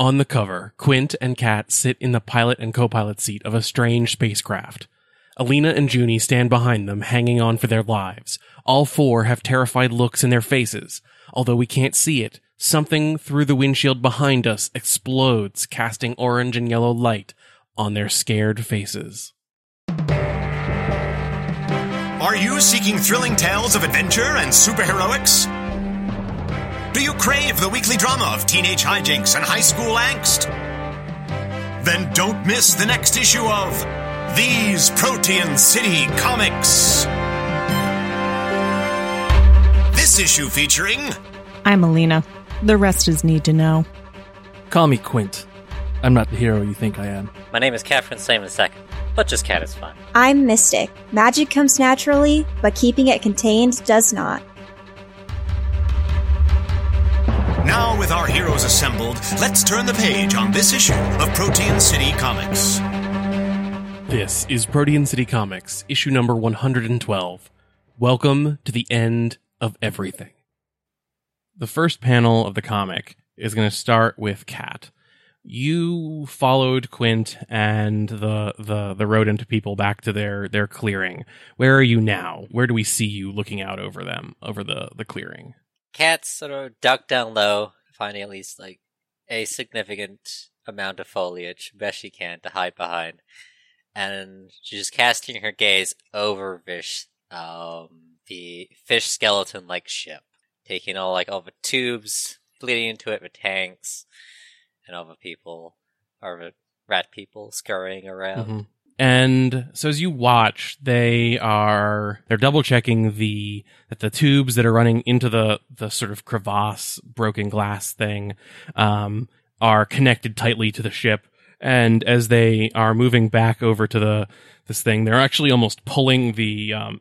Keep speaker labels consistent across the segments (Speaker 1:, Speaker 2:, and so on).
Speaker 1: On the cover, Quint and Kat sit in the pilot and co-pilot seat of a strange spacecraft. Alina and Juni stand behind them, hanging on for their lives. All four have terrified looks in their faces. Although we can't see it, something through the windshield behind us explodes, casting orange and yellow light on their scared faces.
Speaker 2: Are you seeking thrilling tales of adventure and superheroics? Do you crave the weekly drama of teenage hijinks and high school angst? Then don't miss the next issue of These Protean City Comics. This issue featuring
Speaker 3: I'm Alina. The rest is need to know.
Speaker 4: Call me Quint. I'm not the hero you think I am.
Speaker 5: My name is Katherine Simon II, but just Kat is fine.
Speaker 6: I'm Mystic. Magic comes naturally, but keeping it contained does not.
Speaker 2: Now, with our heroes assembled, let's turn the page on this issue of Protean City Comics.
Speaker 1: This is Protean City Comics, issue number 112. Welcome to the end of everything. The first panel of the comic is going to start with Kat. You followed Quint and the, the, the rodent people back to their, their clearing. Where are you now? Where do we see you looking out over them, over the, the clearing?
Speaker 5: Kat's sort of duck down low, finding at least like a significant amount of foliage, best she can, to hide behind. And she's casting her gaze over Vish, um, the fish skeleton like ship, taking all like all the tubes, bleeding into it with tanks, and all the people, or the rat people scurrying around.
Speaker 1: Mhm. And so as you watch, they are they're double checking the that the tubes that are running into the the sort of crevasse broken glass thing um, are connected tightly to the ship. And as they are moving back over to the this thing, they're actually almost pulling the um,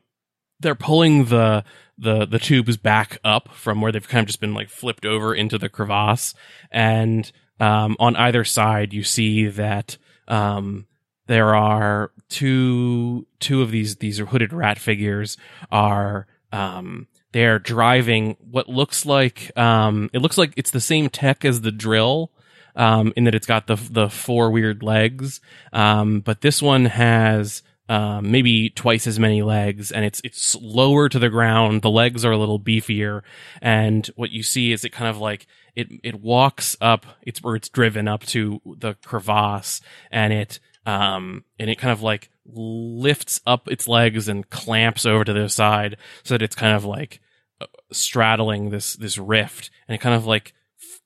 Speaker 1: they're pulling the the the tubes back up from where they've kind of just been like flipped over into the crevasse. And um, on either side, you see that um, there are two two of these these hooded rat figures are um they're driving what looks like um it looks like it's the same tech as the drill um in that it's got the the four weird legs. Um but this one has um, maybe twice as many legs and it's it's lower to the ground. The legs are a little beefier. And what you see is it kind of like it it walks up it's where it's driven up to the crevasse and it um, and it kind of like lifts up its legs and clamps over to the side so that it's kind of like uh, straddling this this rift, and it kind of like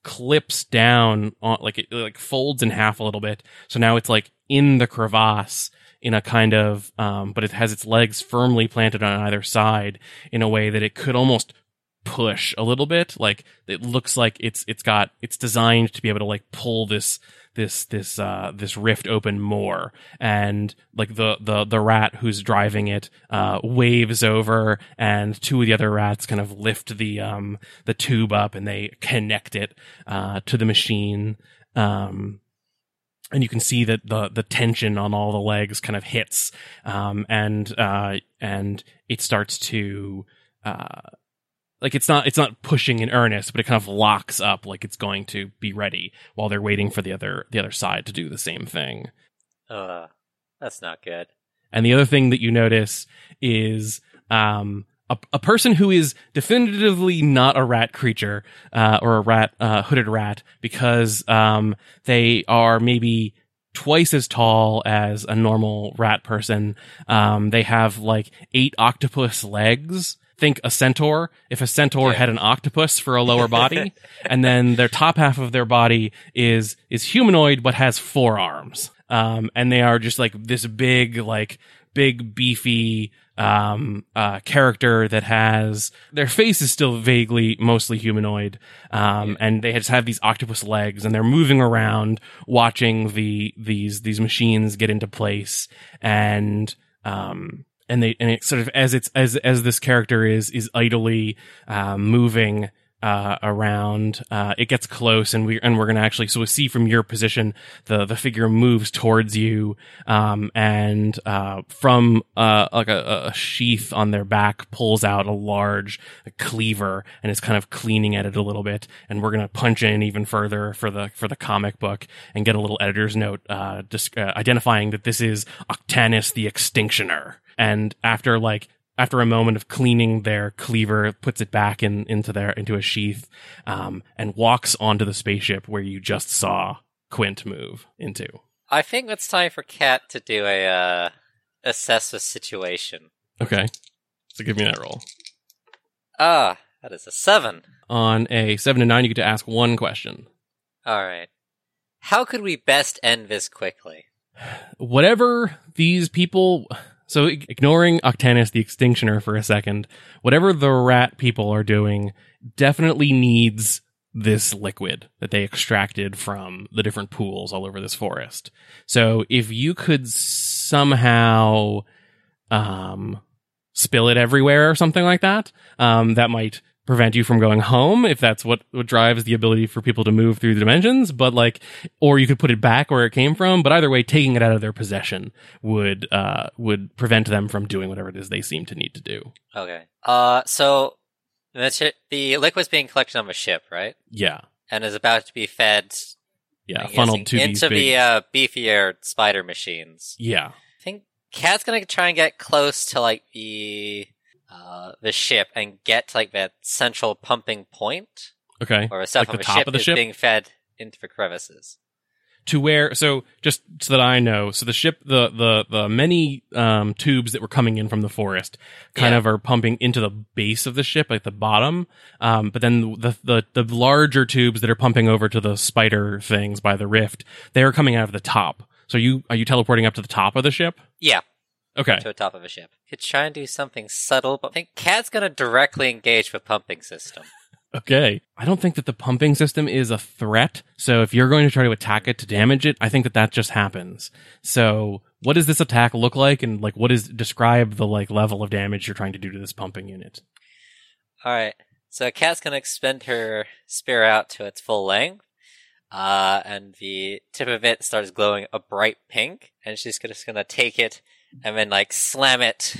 Speaker 1: clips down on like it like folds in half a little bit. So now it's like in the crevasse in a kind of um, but it has its legs firmly planted on either side in a way that it could almost push a little bit like it looks like it's it's got it's designed to be able to like pull this this this uh this rift open more. And like the the the rat who's driving it uh waves over and two of the other rats kind of lift the um the tube up and they connect it uh to the machine. Um and you can see that the the tension on all the legs kind of hits um and uh and it starts to uh like it's not it's not pushing in earnest, but it kind of locks up like it's going to be ready while they're waiting for the other the other side to do the same thing.
Speaker 5: Uh, that's not good.
Speaker 1: And the other thing that you notice is um, a, a person who is definitively not a rat creature uh, or a rat uh, hooded rat because um, they are maybe twice as tall as a normal rat person. Um, they have like eight octopus legs. Think a centaur. If a centaur
Speaker 5: Yeah.
Speaker 1: had an octopus for a lower body, and then their top half of their body is is humanoid but has four arms. Um, and they are just like this big, like big beefy um uh character that has their face is still vaguely mostly humanoid um and they just have these octopus legs and they're moving around watching the these these machines get into place and um and they and it sort of as it's as as this character is is idly um moving uh, around. Uh, it gets close, and we and we're gonna actually. So we see from your position, the the figure moves towards you, um, and uh, from uh, like a, a sheath on their back pulls out a large cleaver, and is kind of cleaning at it a little bit. And we're gonna punch in even further for the for the comic book and get a little editor's note, uh, dis- uh identifying that this is Octanus the Extinctioner. And after like after a moment of cleaning their cleaver, puts it back in into their into a sheath, um, and walks onto the spaceship where you just saw Quint move into.
Speaker 5: I think it's time for Kat to do a uh, assess the situation.
Speaker 1: Okay, so give me that roll.
Speaker 5: Ah, that is a seven.
Speaker 1: On a seven to nine, you get to ask one question.
Speaker 5: All right. How could we best end this quickly?
Speaker 1: Whatever these people. So ignoring Octanus the Extinctioner for a second, whatever the rat people are doing definitely needs this liquid that they extracted from the different pools all over this forest. So if you could somehow um spill it everywhere or something like that, um that might prevent you from going home if that's what, what drives the ability for people to move through the dimensions but like or you could put it back where it came from but either way taking it out of their possession would uh would prevent them from doing whatever it is they seem to need to do
Speaker 5: Okay. Uh, so the chi- the liquid's being collected on a ship, right?
Speaker 1: yeah
Speaker 5: And is about to be fed
Speaker 1: yeah
Speaker 5: I'm
Speaker 1: funneled to
Speaker 5: guessing, into
Speaker 1: big
Speaker 5: the uh, beefier spider machines.
Speaker 1: yeah
Speaker 5: I think Kat's gonna try and get close to like the uh, the ship and get to like that central pumping point
Speaker 1: okay
Speaker 5: the stuff
Speaker 1: Like
Speaker 5: of
Speaker 1: the
Speaker 5: a
Speaker 1: top
Speaker 5: ship
Speaker 1: of the ship?
Speaker 5: being fed into the crevices.
Speaker 1: to where so just so that I know so the ship the the the many um tubes that were coming in from the forest kind
Speaker 5: Yeah.
Speaker 1: of are pumping into the base of the ship like the bottom um but then the the the larger tubes that are pumping over to the spider things by the rift they're coming out of the top so you are you teleporting up to the top of the ship
Speaker 5: Yeah,
Speaker 1: okay
Speaker 5: to the top of a ship. Could try and do something subtle, but I think Kat's gonna directly engage the pumping system.
Speaker 1: Okay. I don't think that the pumping system is a threat. So if you're going to try to attack it to damage it, I think that that just happens. So what does this attack look like? And like, what is, describe the like level of damage you're trying to do to this pumping unit.
Speaker 5: All right. So Kat's gonna extend her spear out to its full length, uh, and the tip of it starts glowing a bright pink, and she's just gonna take it and then like slam it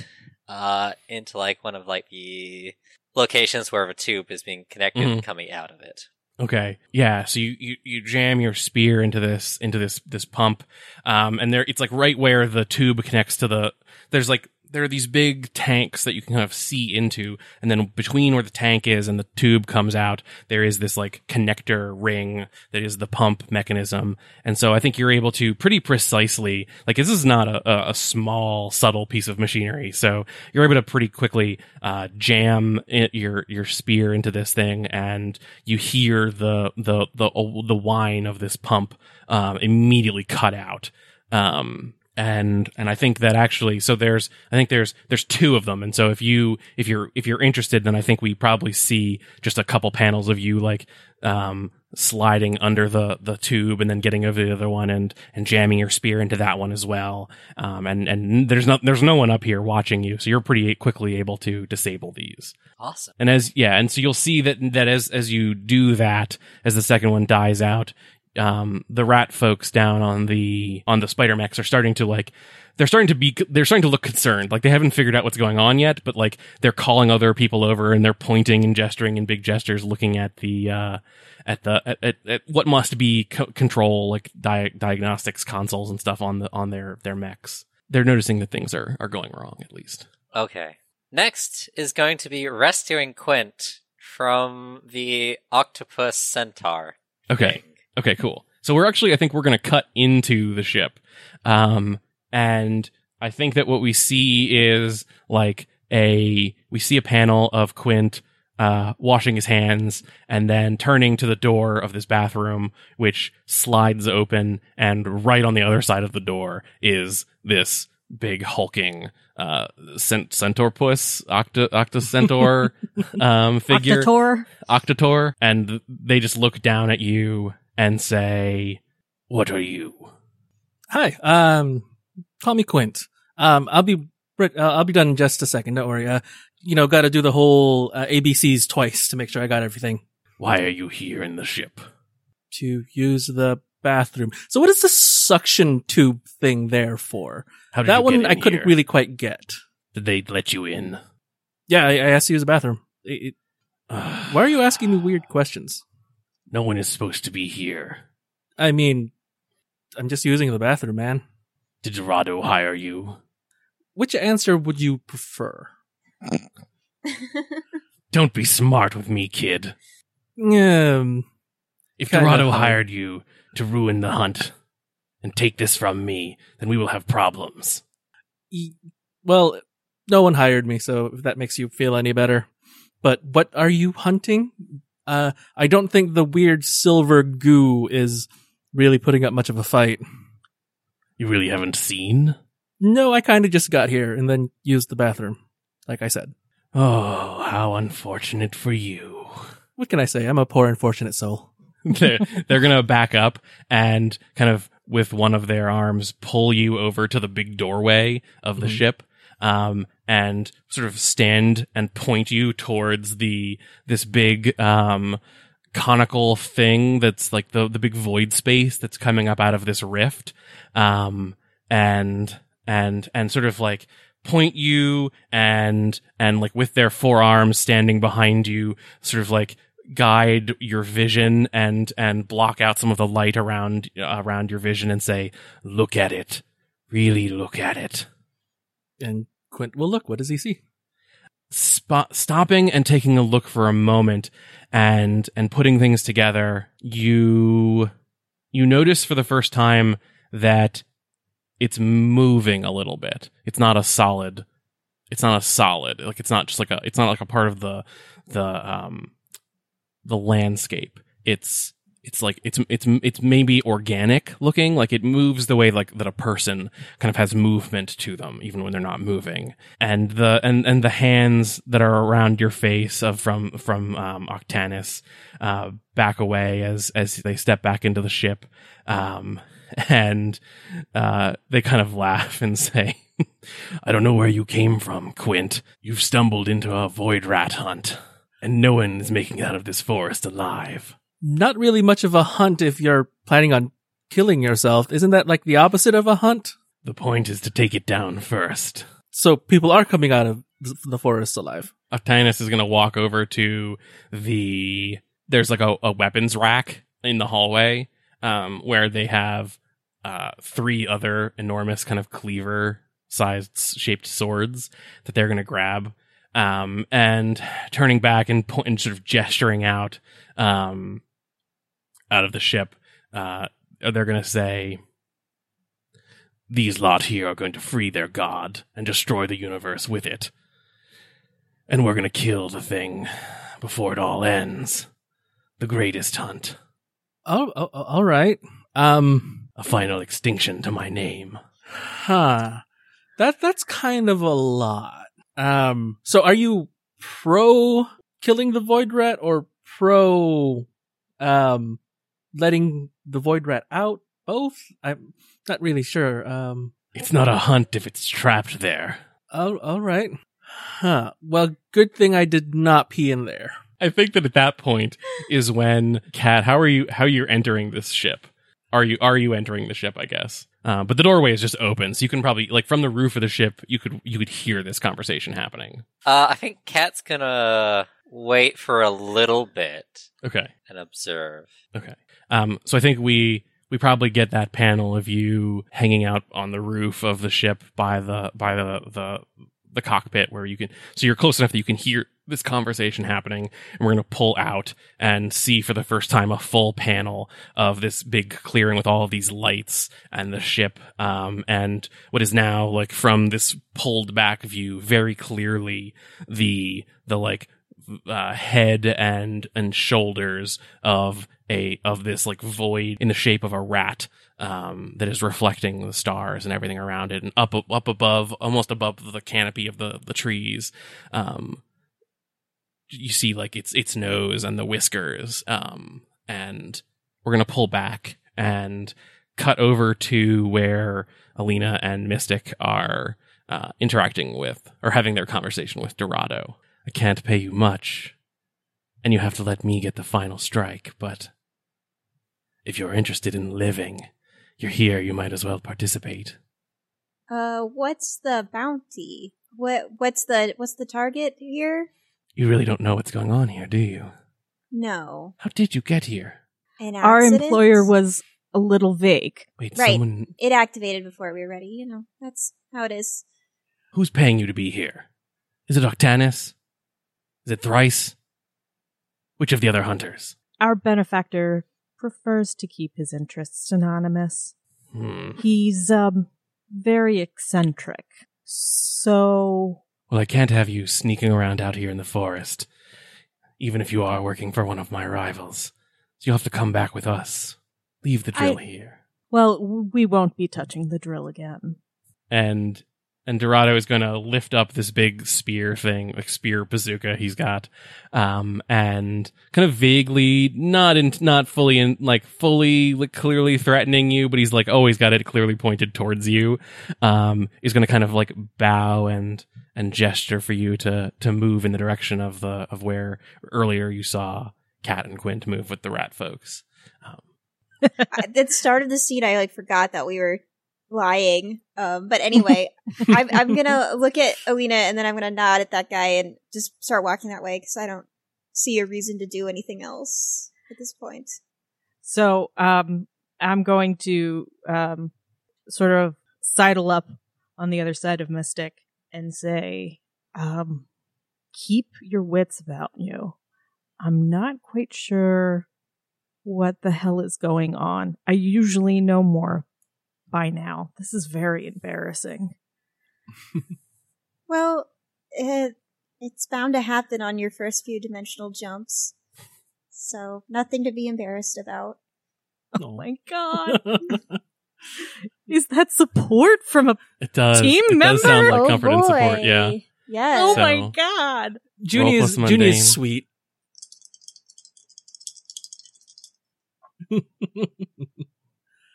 Speaker 5: uh, into like one of like the locations where the tube is being connected and coming out of it.
Speaker 1: Okay. Yeah. So you, you, you jam your spear into this, into this, this pump. Um, and there, it's like right where the tube connects to the, there's like, there are these big tanks that you can kind of see into. And then between where the tank is and the tube comes out, there is this like connector ring that is the pump mechanism. And so I think you're able to pretty precisely, like this is not a, a, small, subtle piece of machinery. So you're able to pretty quickly, uh, jam it, your, your spear into this thing and you hear the, the, the, the whine of this pump, um, immediately cut out. Um, and and I think that actually so there's I think there's there's two of them. And so if you if you're if you're interested then I think we probably see just a couple panels of you like um sliding under the the tube and then getting over the other one and and jamming your spear into that one as well. Um and and there's no there's no one up here watching you so you're pretty quickly able to disable these.
Speaker 5: Awesome.
Speaker 1: and as yeah, and so you'll see that that as as you do that, as the second one dies out, um, the rat folks down on the on the spider mechs are starting to like they're starting to be they're starting to look concerned. Like they haven't figured out what's going on yet, but like they're calling other people over and they're pointing and gesturing in big gestures, looking at the uh at the at, at, at what must be co- control like di- diagnostics consoles and stuff on the on their their mechs. They're noticing that things are are going wrong at least.
Speaker 5: Okay. Next is going to be rescuing Quint from the octopus centaur.
Speaker 1: Okay. Okay, cool. So we're actually, I think we're going to cut into the ship. Um, and I think that what we see is like a, we see a panel of Quint, uh, washing his hands and then turning to the door of this bathroom, which slides open. And right on the other side of the door is this big hulking, uh, cent- centaurpuss, octa, octocentaur, um, figure.
Speaker 3: Octator.
Speaker 1: Octator, and they just look down at you and say, "What are you?"
Speaker 4: Hi, um, call me Quint. Um, I'll be, uh, I'll be done in just a second. Don't worry. Uh, you know, got to do the whole uh, ABCs twice to make sure I got everything.
Speaker 1: Why are you here in the ship?
Speaker 4: To use the bathroom. So what is the suction tube thing there for? That one I couldn't
Speaker 1: here?
Speaker 4: really quite get.
Speaker 1: Did they let you in?
Speaker 4: Yeah, I, I asked to use the bathroom. It- it- why are you asking me weird questions?
Speaker 1: No one is supposed to be here.
Speaker 4: I mean, I'm just using the bathroom, man.
Speaker 1: Did Dorado hire you?
Speaker 4: Which answer would you prefer?
Speaker 1: Don't be smart with me, kid.
Speaker 4: Um,
Speaker 1: If
Speaker 4: Kinda
Speaker 1: Dorado hired you to ruin the hunt and take this from me, then we will have problems.
Speaker 4: e- well, no one hired me, so if that makes you feel any better. But what are you hunting? Uh, I don't think the weird silver goo is really putting up much of a fight.
Speaker 1: You really haven't seen?
Speaker 4: No, I kind of just got here and then used the bathroom, like I said.
Speaker 1: Oh, how unfortunate for you.
Speaker 4: What can I say? I'm a poor, unfortunate soul.
Speaker 1: they're, they're gonna back up and kind of with one of their arms pull you over to the big doorway of the
Speaker 4: Mhm.
Speaker 1: ship um and sort of stand and point you towards the this big um conical thing that's like the the big void space that's coming up out of this rift um and and and sort of like point you and and like with their forearms standing behind you sort of like guide your vision and and block out some of the light around around your vision and say look at it. Really look at it.
Speaker 4: And Quint will look. What does he see?
Speaker 1: Spot, stopping and taking a look for a moment and and putting things together you you notice for the first time that it's moving a little bit it's not a solid it's not a solid like it's not just like a it's not like a part of the the um the landscape it's it's like it's it's it's maybe organic looking like it moves the way like that a person kind of has movement to them even when they're not moving. And the and and the hands that are around your face of from from um Octanus uh back away as as they step back into the ship um and uh they kind of laugh and say I don't know where you came from Quint. You've stumbled into a void rat hunt and no one is making it out of this forest alive
Speaker 4: Not really much of a hunt if you're planning on killing yourself. Isn't that like the opposite of a hunt?
Speaker 1: the point is to take it down first
Speaker 4: So people are coming out of the forest alive.
Speaker 1: Octanus is going to walk over to the there's like a, a weapons rack in the hallway um, where they have uh, three other enormous kind of cleaver sized shaped swords that they're going to grab um, and turning back and, po- and sort of gesturing out um, out of the ship uh, they're going to say these lot here are going to free their god and destroy the universe with it and we're gonna kill the thing before it all ends. The greatest hunt.
Speaker 4: Oh, oh, oh, all right. Um,
Speaker 1: A final extinction to my name.
Speaker 4: huh. That that's kind of a lot. Um, so are you pro killing the void rat or pro um letting the void rat out? Both? I'm not really sure. Um,
Speaker 1: It's not a hunt if it's trapped there.
Speaker 4: oh, all right. Huh. Well, good thing I did not pee in there.
Speaker 1: I think that at that point is when Kat, how are you? How you're entering this ship? Are you are you entering the ship? I guess. Uh, but the doorway is just open, so you can probably like from the roof of the ship, you could you could hear this conversation happening.
Speaker 5: Uh, I think Kat's gonna wait for a little bit
Speaker 1: Okay.
Speaker 5: and observe.
Speaker 1: Okay. Um, so I think we we probably get that panel of you hanging out on the roof of the ship by the by the the the cockpit where you can so you're close enough that you can hear this conversation happening and we're going to pull out and see for the first time a full panel of this big clearing with all of these lights and the ship um and what is now like from this pulled back view very clearly the the like uh, head and and shoulders of a of this like void in the shape of a rat um, that is reflecting the stars and everything around it, and up up above, almost above the canopy of the the trees, um, you see like its its nose and the whiskers, um, and we're gonna pull back and cut over to where Alina and Mystic are uh, interacting with or having their conversation with Dorado. I can't pay you much, and you have to let me get the final strike, but if you're interested in living, you're here, you might as well participate.
Speaker 6: Uh, what's the bounty? What what's the what's the target here?
Speaker 1: You really don't know what's going on here, do you?
Speaker 6: No,
Speaker 1: How did you get here?
Speaker 6: an
Speaker 3: Our employer was a little vague.
Speaker 1: Wait,
Speaker 6: Right.
Speaker 1: someone
Speaker 6: It activated before we were ready. You know, that's how it is.
Speaker 1: who's paying you to be here? Is it Octanus? Is it Thrice? Which of the other hunters?
Speaker 3: Our benefactor prefers to keep his interests anonymous.
Speaker 1: Hmm.
Speaker 3: He's um very eccentric. So
Speaker 1: Well, I can't have you sneaking around out here in the forest, even if you are working for one of my rivals. So you'll have to come back with us. Leave the drill
Speaker 3: I-
Speaker 1: here.
Speaker 3: well, we won't be touching the drill again.
Speaker 1: And and Dorado is going to lift up this big spear thing, like spear bazooka he's got, um, and kind of vaguely, not in, not fully in, like fully, like clearly threatening you, but he's like always got it clearly pointed towards you. Um, he's going to kind of like bow and and gesture for you to to move in the direction of the of where earlier you saw Kat and Quint move with the rat folks. Um,
Speaker 6: I- At the start of the scene, I like forgot that we were lying. Um, but anyway, I'm, I'm gonna look at Alina and then I'm gonna nod at that guy and just start walking that way because I don't see a reason to do anything else at this point.
Speaker 3: So um I'm going to um sort of sidle up on the other side of Mystic and say, um, keep your wits about you. I'm not quite sure what the hell is going on. I usually know more by now. This is very embarrassing.
Speaker 6: Well, it, it's bound to happen on your first few dimensional jumps. So, nothing to be embarrassed about.
Speaker 3: Oh my god. is that support from a
Speaker 1: it does.
Speaker 3: Team
Speaker 1: it does sound
Speaker 3: member?
Speaker 1: like
Speaker 6: oh
Speaker 1: comfort
Speaker 6: boy.
Speaker 1: and support. Yeah.
Speaker 6: Yes.
Speaker 3: Oh
Speaker 1: So-
Speaker 3: my god.
Speaker 1: Juni
Speaker 4: is
Speaker 1: Juni
Speaker 4: is sweet.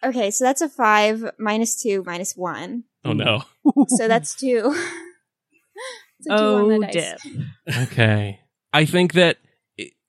Speaker 6: Okay, so that's a five minus two minus one.
Speaker 1: Oh no.
Speaker 6: So that's two. It's a two on
Speaker 3: Oh
Speaker 6: the dice.
Speaker 3: dip.
Speaker 1: Okay. I think that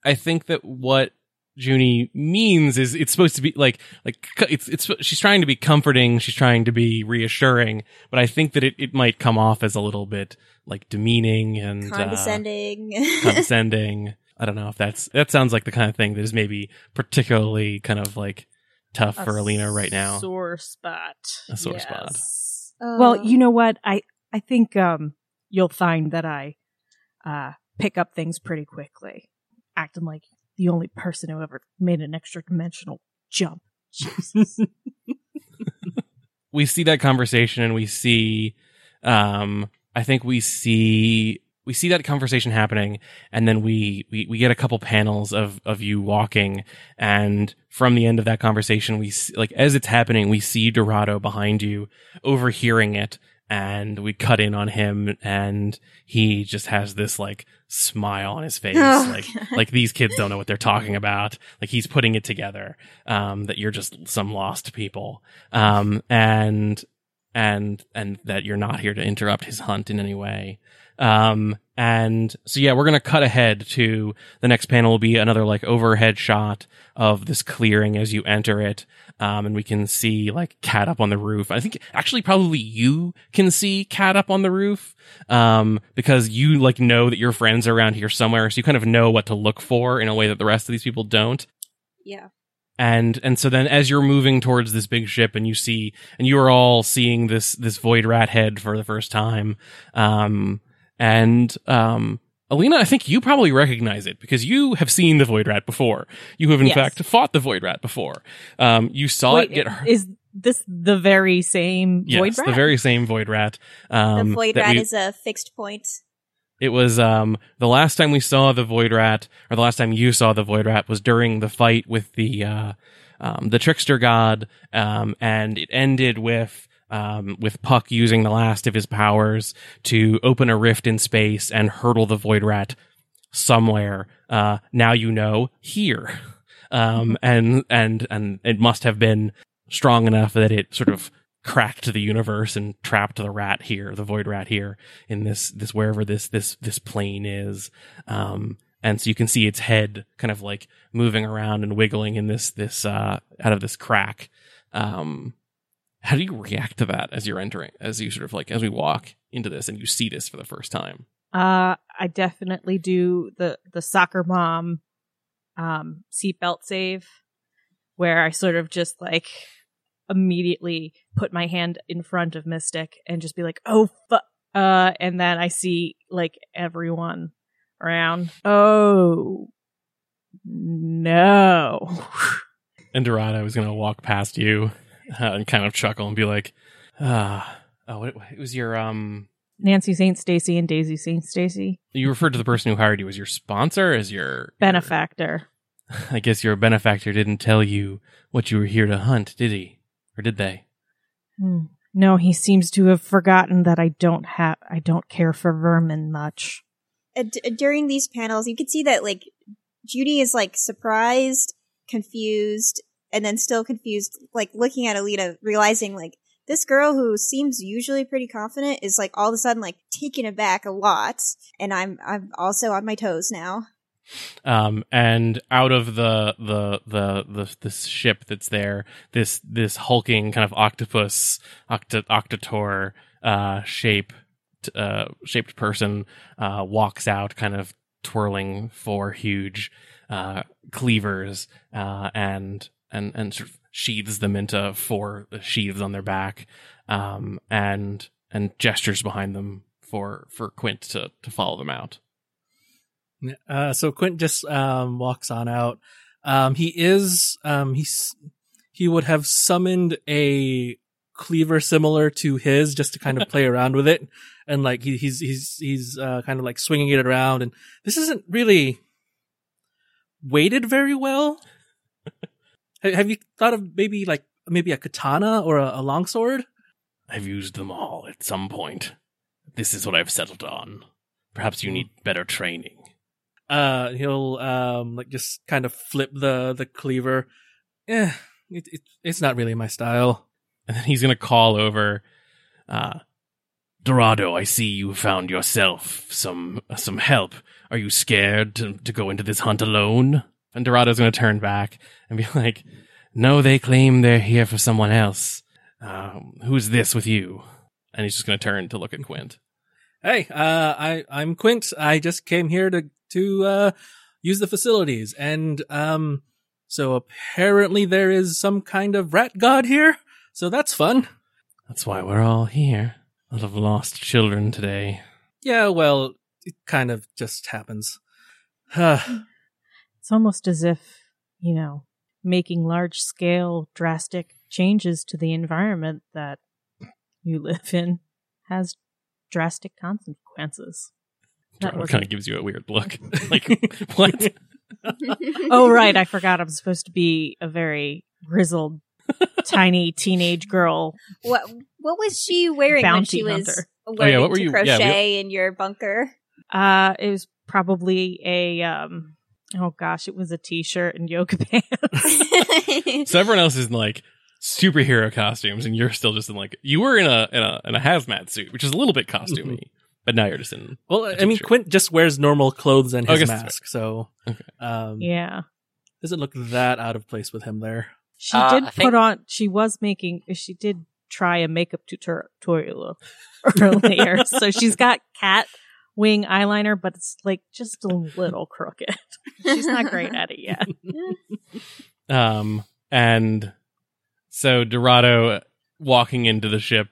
Speaker 1: I think that what Juni means is it's supposed to be like like it's it's she's trying to be comforting, she's trying to be reassuring, but I think that it, it might come off as a little bit like demeaning and uh,
Speaker 6: Condescending.
Speaker 1: condescending. I don't know if that's that sounds like the kind of thing that is maybe particularly kind of like tough for Alina right now.
Speaker 3: Sore spot.
Speaker 1: A sore spot.
Speaker 6: Oh.
Speaker 3: Well, you know what? I I think um you'll find that I uh pick up things pretty quickly. Acting like the only person who ever made an extra dimensional jump. Jesus.
Speaker 1: we see that conversation and we see um i think we see we see that conversation happening and then we, we we get a couple panels of of you walking and from the end of that conversation we see, like as it's happening we see dorado behind you overhearing it and we cut in on him and he just has this like smile on his face
Speaker 6: Oh,
Speaker 1: like
Speaker 6: God.
Speaker 1: like these kids don't know what they're talking about. Like he's putting it together um that you're just some lost people. Um and and and that you're not here to interrupt his hunt in any way um and so yeah we're gonna cut ahead to the next panel will be another like overhead shot of this clearing as you enter it. Um and we can see like Kat up on the roof. I think actually probably you can see Kat up on the roof um because you like know that your friends are around here somewhere so you kind of know what to look for in a way that the rest of these people don't.
Speaker 6: Yeah.
Speaker 1: and and so then as you're moving towards this big ship and you see and you are all seeing this this void rat head for the first time um and um Alina, I think you probably recognize it because you have seen the Void Rat before. You have in
Speaker 3: Yes.
Speaker 1: fact fought the Void Rat before. Um, you saw
Speaker 3: Wait,
Speaker 1: it get hurt.
Speaker 3: is this the very same
Speaker 1: yes,
Speaker 3: void rat?
Speaker 1: the very same Void Rat. Um,
Speaker 6: the void
Speaker 1: that
Speaker 6: rat
Speaker 1: we-
Speaker 6: is a fixed point.
Speaker 1: It was um the last time we saw the Void Rat, or the last time you saw the Void Rat, was during the fight with the uh, um, the Trickster God, um, and it ended with um, with Puck using the last of his powers to open a rift in space and hurtle the Void Rat somewhere. Uh, now you know here, um, and and and it must have been strong enough that it sort of cracked the universe and trapped the rat here, the void rat here in this this wherever this this this plane is. Um, and so you can see its head kind of like moving around and wiggling in this this uh out of this crack um how do you react to that as you're entering as you sort of like as we walk into this and you see this for the first time
Speaker 3: Uh, I definitely do the the soccer mom um seatbelt save, where I sort of just like immediately put my hand in front of Mystic and just be like, "Oh fuck!" Uh, and then I see like everyone around. Oh no!
Speaker 1: and dorado was gonna walk past you uh, and kind of chuckle and be like ah oh it, it was your um
Speaker 3: Nancy Saint Stacy and Daisy Saint Stacy,
Speaker 1: you referred to the person who hired you as your sponsor as your
Speaker 3: benefactor.
Speaker 1: I guess your benefactor didn't tell you what you were here to hunt, did he? Or did they?
Speaker 3: Hmm. No, he seems to have forgotten that I don't have I don't care for vermin much.
Speaker 6: Uh, d- during these panels, you can see that like Juni is like surprised, confused, and then still confused, like looking at Alina, realizing like this girl who seems usually pretty confident is like all of a sudden like taken aback a lot, and I'm I'm also on my toes now.
Speaker 1: Um, and out of the, the the the this ship that's there, this this hulking kind of octopus, octa, octator uh, shape uh, shaped person uh, walks out, kind of twirling four huge uh, cleavers, uh, and and and sort of sheathes them into four sheaths on their back, um, and and gestures behind them for for Quint to to follow them out.
Speaker 4: Uh, so Quint just um, walks on out. Um, he is um, he's he would have summoned a cleaver similar to his just to kind of play around with it, and like he, he's he's he's uh, kind of like swinging it around. And this isn't really weighted very well. Ha- have you thought of maybe like maybe a katana or a, a longsword?
Speaker 1: I've used them all at some point. This is what I've settled on. Perhaps you need better training.
Speaker 4: uh he'll um like just kind of flip the the cleaver eh it, it it's not really my style
Speaker 1: And then he's going to call over, uh, Dorado, I see you found yourself some some help. Are you scared to, to go into this hunt alone? And Dorado's going to turn back and be like, No, they claim they're here for someone else. Um, who's this with you? And he's just going to turn to look at Quint.
Speaker 4: hey uh i i'm quint i just came here to to uh use the facilities and um so apparently there is some kind of rat god here so that's fun
Speaker 1: That's why we're all here. A lot of lost children today.
Speaker 4: yeah well it kind of just happens Huh.
Speaker 3: It's almost as if, you know, making large scale drastic changes to the environment that you live in has drastic consequences. That was
Speaker 1: kind of gives you a weird look. like, what?
Speaker 3: Oh right, I forgot I'm supposed to be a very grizzled tiny teenage girl.
Speaker 6: What what was she wearing when
Speaker 3: Bounty
Speaker 6: she was
Speaker 3: hunter.
Speaker 6: learning
Speaker 1: what were
Speaker 6: to
Speaker 1: you- yeah,
Speaker 6: crochet
Speaker 1: we-
Speaker 6: in your bunker?
Speaker 3: Uh it was probably a um oh gosh, it was a t-shirt and yoga pants.
Speaker 1: So everyone else is in like superhero costumes, and you're still just in like you were in a in a in a hazmat suit, which is a little bit costumey, but now you're just in.
Speaker 4: well
Speaker 1: A
Speaker 4: i mean quint just wears normal clothes and
Speaker 1: Oh,
Speaker 4: his
Speaker 1: guess that's
Speaker 4: mask so
Speaker 1: Okay.
Speaker 4: um
Speaker 3: yeah.
Speaker 4: doesn't look that out of place with him there
Speaker 3: She
Speaker 5: Uh,
Speaker 3: did
Speaker 5: I think-
Speaker 3: put on. She was making. She did try a makeup tutor- tutorial earlier, so she's got cat wing eyeliner, but it's like just a little crooked. she's not great at it yet.
Speaker 1: Um, and so Dorado walking into the ship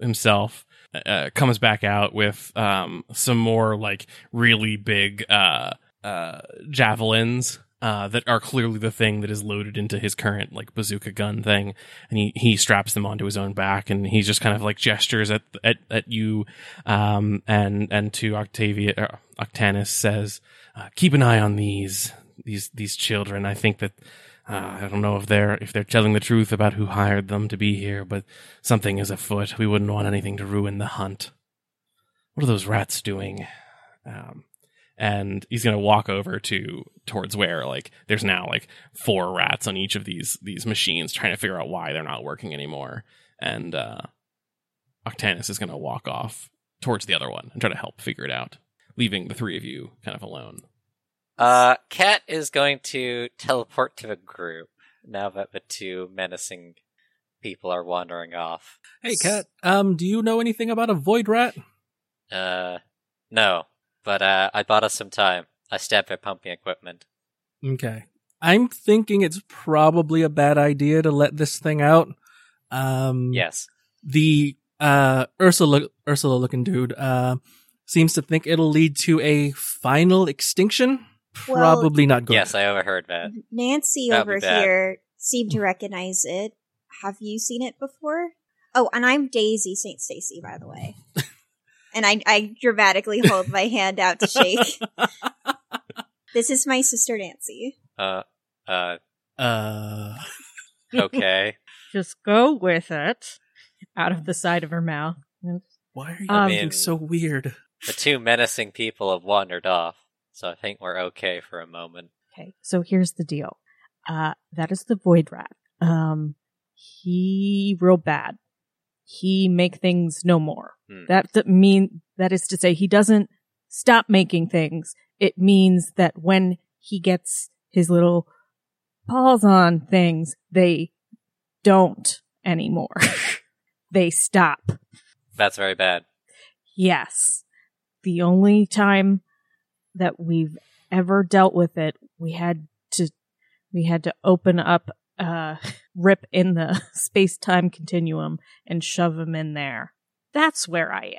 Speaker 1: himself uh, comes back out with um some more like really big uh uh javelins. Uh, that are clearly the thing that is loaded into his current like bazooka gun thing, and he, he straps them onto his own back, and he just kind of like gestures at at, at you, um, and and to Octavia, uh, Octanus says, uh, "Keep an eye on these these these children. I think that uh, I don't know if they're if they're telling the truth about who hired them to be here, but something is afoot. We wouldn't want anything to ruin the hunt. What are those rats doing? Um, and he's gonna walk over to towards where like there's now like four rats on each of these these machines, trying to figure out why they're not working anymore. And uh, Octanus is gonna walk off towards the other one and try to help figure it out, leaving the three of you kind of alone.
Speaker 5: Uh, Kat is going to teleport to a group now that the two menacing people are wandering off.
Speaker 4: Hey, Kat Um, do you know anything about a void rat?
Speaker 5: Uh, no, but uh, I bought us some time. I stepped their pumping equipment.
Speaker 4: Okay. I'm thinking it's probably a bad idea to let this thing out. Um,
Speaker 5: Yes.
Speaker 4: the uh Ursula Ursula looking dude uh seems to think it'll lead to a final extinction.
Speaker 6: Well,
Speaker 4: Probably not good.
Speaker 5: Yes, I overheard that.
Speaker 6: Nancy
Speaker 5: That'd
Speaker 6: over here seemed to recognize it. Have you seen it before? Oh, and I'm Daisy St. Stacy, by the way. and I, I dramatically hold my hand out to shake. this is my sister Nancy.
Speaker 5: Uh, uh,
Speaker 4: Uh
Speaker 5: okay.
Speaker 3: Just go with it. Out of the side of her mouth.
Speaker 4: why are you
Speaker 3: Um,
Speaker 4: being so weird?
Speaker 5: the two menacing people have wandered off, so I think we're okay for a moment.
Speaker 3: Okay, so here's the deal. Uh, that is the void rat. Um, he real bad. He make things no more.
Speaker 5: Hmm.
Speaker 3: That d- mean that is to say he doesn't stop making things. It means that when he gets his little paws on things, they don't anymore. they stop.
Speaker 5: That's very bad.
Speaker 3: Yes. The only time that we've ever dealt with it, we had to we had to open up a rip in the space-time continuum and shove him in there. That's where I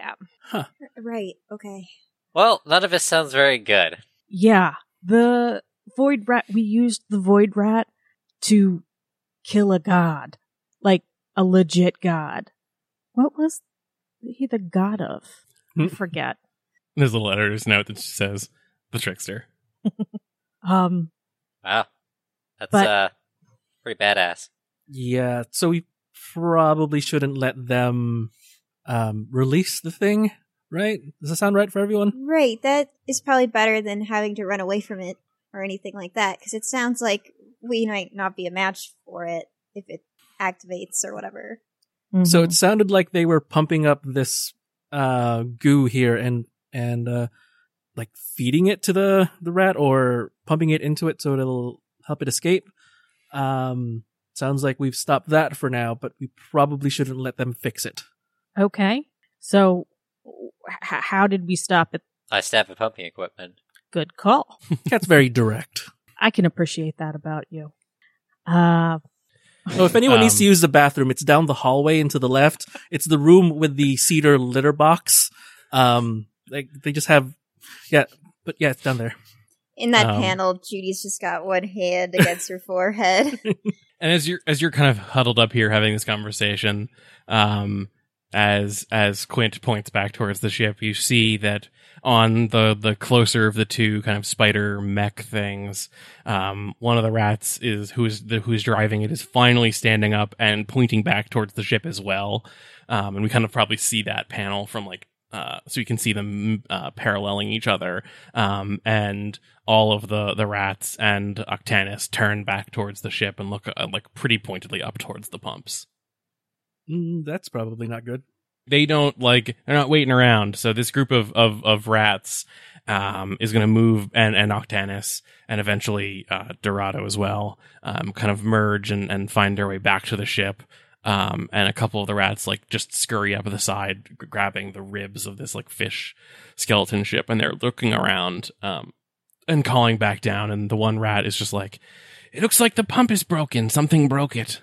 Speaker 3: am.
Speaker 6: Right, okay.
Speaker 5: Well, none of this sounds very good.
Speaker 3: Yeah, the void rat we used the void rat to kill a god. Like a legit god. What was he the god of? I
Speaker 4: Hmm.
Speaker 3: forget.
Speaker 1: There's a little editor's note that just says the trickster.
Speaker 3: Um
Speaker 5: Wow. That's,
Speaker 3: But-
Speaker 5: uh, pretty badass.
Speaker 4: Yeah, so we probably shouldn't let them um release the thing, right? Does that sound right for everyone?
Speaker 6: Right, that is probably better than having to run away from it or anything like that, because it sounds like we might not be a match for it if it activates or whatever.
Speaker 4: So
Speaker 3: mhm.
Speaker 4: it sounded like they were pumping up this uh goo here and and uh like feeding it to the the rat or pumping it into it so it'll help it escape. Um sounds like we've stopped that for now, but we probably shouldn't let them fix it.
Speaker 3: Okay. So, h- how did we stop it?
Speaker 5: I stabbed the pumping equipment.
Speaker 3: Good call.
Speaker 4: That's very direct.
Speaker 3: I can appreciate that about you. Uh,
Speaker 4: Oh, if anyone needs
Speaker 1: Um,
Speaker 4: to use the bathroom, it's down the hallway and to the left. It's the room with the cedar litter box. Um, like they just have, yeah, but yeah, it's down there.
Speaker 6: In that
Speaker 1: Um,
Speaker 6: panel, Juni's just got one hand against her forehead.
Speaker 1: And as you're as you're kind of huddled up here having this conversation, um, as as Quint points back towards the ship, you see that on the the closer of the two kind of spider mech things, um, one of the rats is who is the, who's driving it is finally standing up and pointing back towards the ship as well. Um, and we kind of probably see that panel from like uh, so you can see them uh, paralleling each other. Um, and all of the the rats and Octanus turn back towards the ship and look uh, like pretty pointedly up towards the pumps.
Speaker 4: Mm, that's probably not good.
Speaker 1: They don't like they're not waiting around. So this group of of, of rats um, is going to move and and Octanus and eventually uh, Dorado as well, um, kind of merge and and find their way back to the ship. Um, and a couple of the rats like just scurry up the side, g- grabbing the ribs of this like fish skeleton ship, and they're looking around um, and calling back down. And the one rat is just like, "It looks like the pump is broken. Something broke it."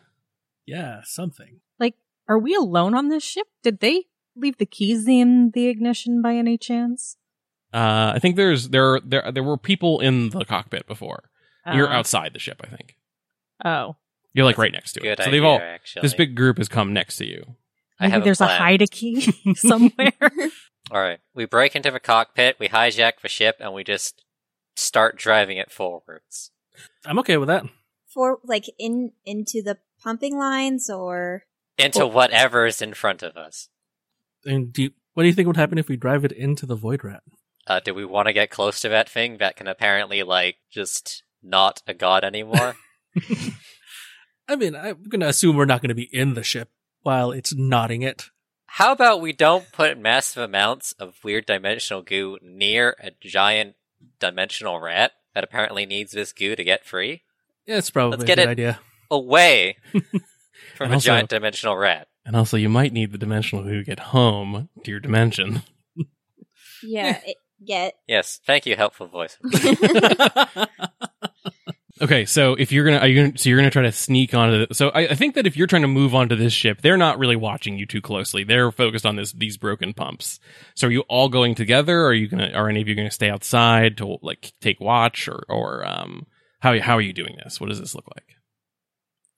Speaker 4: Yeah, something.
Speaker 3: like, are we alone on this ship? Did they leave the keys in the ignition by any chance?
Speaker 1: Uh, I think there's there there there were people in the cockpit before. You're
Speaker 3: Uh,
Speaker 1: outside the ship. I think
Speaker 3: Oh,
Speaker 1: you're like right next to it.
Speaker 5: Good
Speaker 1: So they've all
Speaker 5: actually.
Speaker 1: this big group has come next to you.
Speaker 5: I
Speaker 3: maybe
Speaker 5: have a
Speaker 3: there's a,
Speaker 5: plan.
Speaker 3: hide a key somewhere.
Speaker 5: All right, we break into the cockpit, we hijack the ship, and we just start driving it forwards.
Speaker 4: I'm okay with that.
Speaker 6: For like in into the pumping lines or
Speaker 5: Into whatever's in front of us.
Speaker 4: And do you, what do you think would happen if we drive it into the void rat?
Speaker 5: Uh, do we want to get close to that thing that can apparently, like, just not a god anymore?
Speaker 4: I mean, I'm gonna assume we're not gonna be in the ship while it's nodding it.
Speaker 5: How about we don't put massive amounts of weird dimensional goo near a giant dimensional rat? that apparently needs this goo to get free
Speaker 4: Yeah, it's probably
Speaker 5: Let's
Speaker 4: a
Speaker 5: get
Speaker 4: good
Speaker 5: it.
Speaker 4: idea.
Speaker 5: away from
Speaker 1: And
Speaker 5: a
Speaker 1: also-
Speaker 5: giant dimensional rat.
Speaker 1: And also, you might need the dimensional goo to get home to your dimension.
Speaker 6: Yeah, it, get.
Speaker 5: Yes, thank you, helpful voice.
Speaker 1: Okay, so if you're gonna, are you so you're gonna try to sneak onto the, so I, I think that if you're trying to move onto this ship, they're not really watching you too closely. They're focused on this, these broken pumps. So are you all going together? Or are you gonna, are any of you gonna stay outside to like take watch or, or, um, how, how are you doing this? What does this look like?